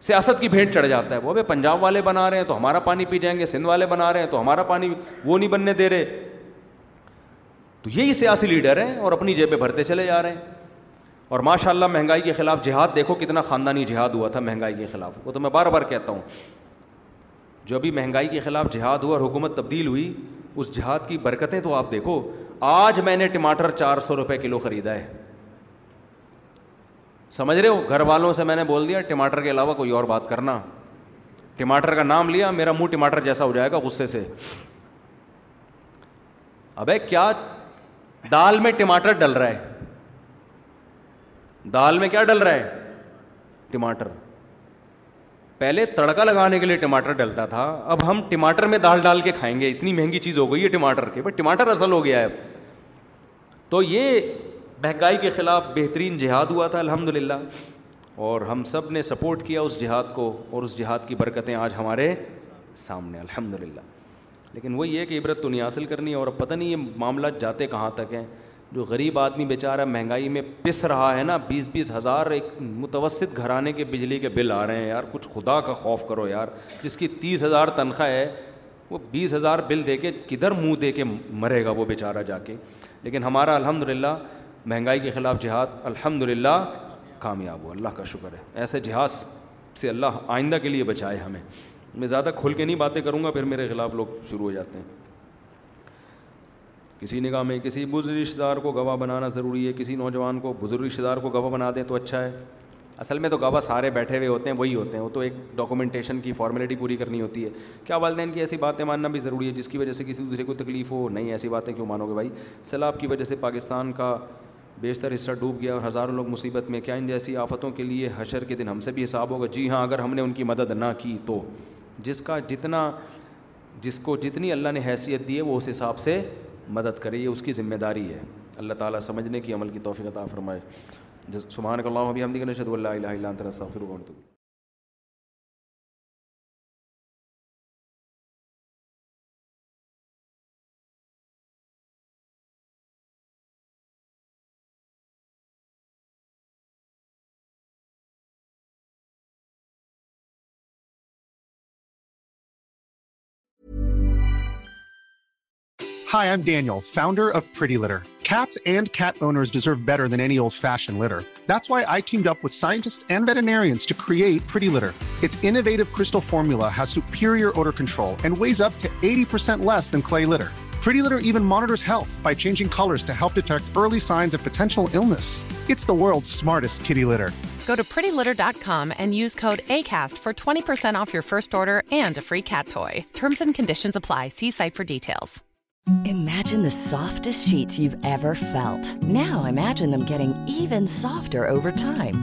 سیاست کی بھیٹ چڑھ جاتا ہے وہ بھائی پنجاب والے بنا رہے ہیں تو ہمارا پانی پی جائیں گے سندھ والے بنا رہے ہیں تو ہمارا پانی وہ نہیں بننے دے رہے تو یہی سیاسی لیڈر ہیں اور اپنی جیبیں بھرتے چلے جا رہے ہیں اور ماشاء اللہ مہنگائی کے خلاف جہاد دیکھو کتنا خاندانی جہاد ہوا تھا مہنگائی کے خلاف وہ تو میں بار بار کہتا ہوں جو ابھی مہنگائی کے خلاف جہاد ہوا اور حکومت تبدیل ہوئی اس جہاد کی برکتیں تو آپ دیکھو آج میں نے ٹماٹر چار سو روپئے کلو خریدا ہے سمجھ رہے ہو گھر والوں سے میں نے بول دیا ٹماٹر کے علاوہ کوئی اور بات کرنا ٹماٹر کا نام لیا میرا منہ ٹماٹر جیسا ہو جائے گا غصے سے ابے کیا دال میں ٹماٹر ڈل رہا ہے دال میں کیا ڈل رہا ہے ٹماٹر پہلے تڑکا لگانے کے لیے ٹماٹر ڈلتا تھا اب ہم ٹماٹر میں دال ڈال کے کھائیں گے اتنی مہنگی چیز ہو گئی ہے ٹماٹر کے بٹ ٹماٹر اصل ہو گیا ہے اب تو یہ مہنگائی کے خلاف بہترین جہاد ہوا تھا الحمد للہ اور ہم سب نے سپورٹ کیا اس جہاد کو اور اس جہاد کی برکتیں آج ہمارے سامنے الحمد للہ لیکن وہی ہے کہ عبرت تو نہیں حاصل کرنی اور پتہ نہیں یہ معاملہ جاتے کہاں تک ہیں جو غریب آدمی بیچارہ مہنگائی میں پس رہا ہے نا بیس بیس ہزار ایک متوسط گھرانے کے بجلی کے بل آ رہے ہیں یار کچھ خدا کا خوف کرو یار جس کی تیس ہزار تنخواہ ہے وہ بیس ہزار بل دے کے کدھر منہ دے کے مرے گا وہ بیچارہ جا کے لیکن ہمارا الحمد للہ مہنگائی کے خلاف جہاد الحمد للہ کامیاب ہو اللہ کا شکر ہے ایسے جہاز سے اللہ آئندہ کے لیے بچائے ہمیں میں زیادہ کھل کے نہیں باتیں کروں گا پھر میرے خلاف لوگ شروع ہو جاتے ہیں کسی نگاہ میں کسی بزرگ رشتہ دار کو گواہ بنانا ضروری ہے کسی نوجوان کو بزرگ رشتہ دار کو گواہ بنا دیں تو اچھا ہے اصل میں تو گواہ سارے بیٹھے ہوئے ہوتے ہیں وہی ہوتے ہیں وہ تو ایک ڈاکومنٹیشن کی فارمیلٹی پوری کرنی ہوتی ہے کیا والدین کی ایسی باتیں ماننا بھی ضروری ہے جس کی وجہ سے کسی دوسرے کو تکلیف ہو نہیں ایسی باتیں کیوں مانو گے بھائی سیلاب کی وجہ سے پاکستان کا بیشتر حصہ ڈوب گیا اور ہزاروں لوگ مصیبت میں کیا ان جیسی آفتوں کے لیے حشر کے دن ہم سے بھی حساب ہوگا جی ہاں اگر ہم نے ان کی مدد نہ کی تو جس کا جتنا جس کو جتنی اللہ نے حیثیت دی ہے وہ اس حساب سے مدد کرے یہ اس کی ذمہ داری ہے اللہ تعالیٰ سمجھنے کی عمل کی توفیق عطا جس سبحان اللہ بھی ہم شدود اللہ اللہ علیہ فروغ Hi, I'm Daniel, founder of Pretty Litter. Cats and cat owners deserve better than any old-fashioned litter. That's why I teamed up with scientists and veterinarians to create Pretty Litter. Its innovative crystal formula has superior odor control and weighs up to 80% less than clay litter. Pretty Litter even monitors health by changing colors to help detect early signs of potential illness. It's the world's smartest kitty litter. Go to prettylitter.com and use code ACAST for 20% off your first order and a free cat toy. Terms and conditions apply. See site for details. Imagine the softest sheets you've ever felt. Now imagine them getting even softer over time.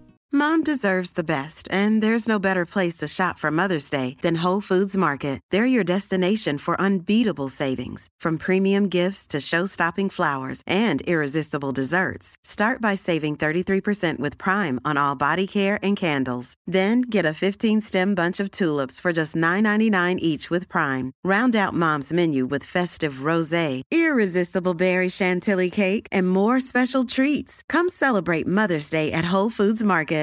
Deserves best and there is no better place to shop for mothers day at foods market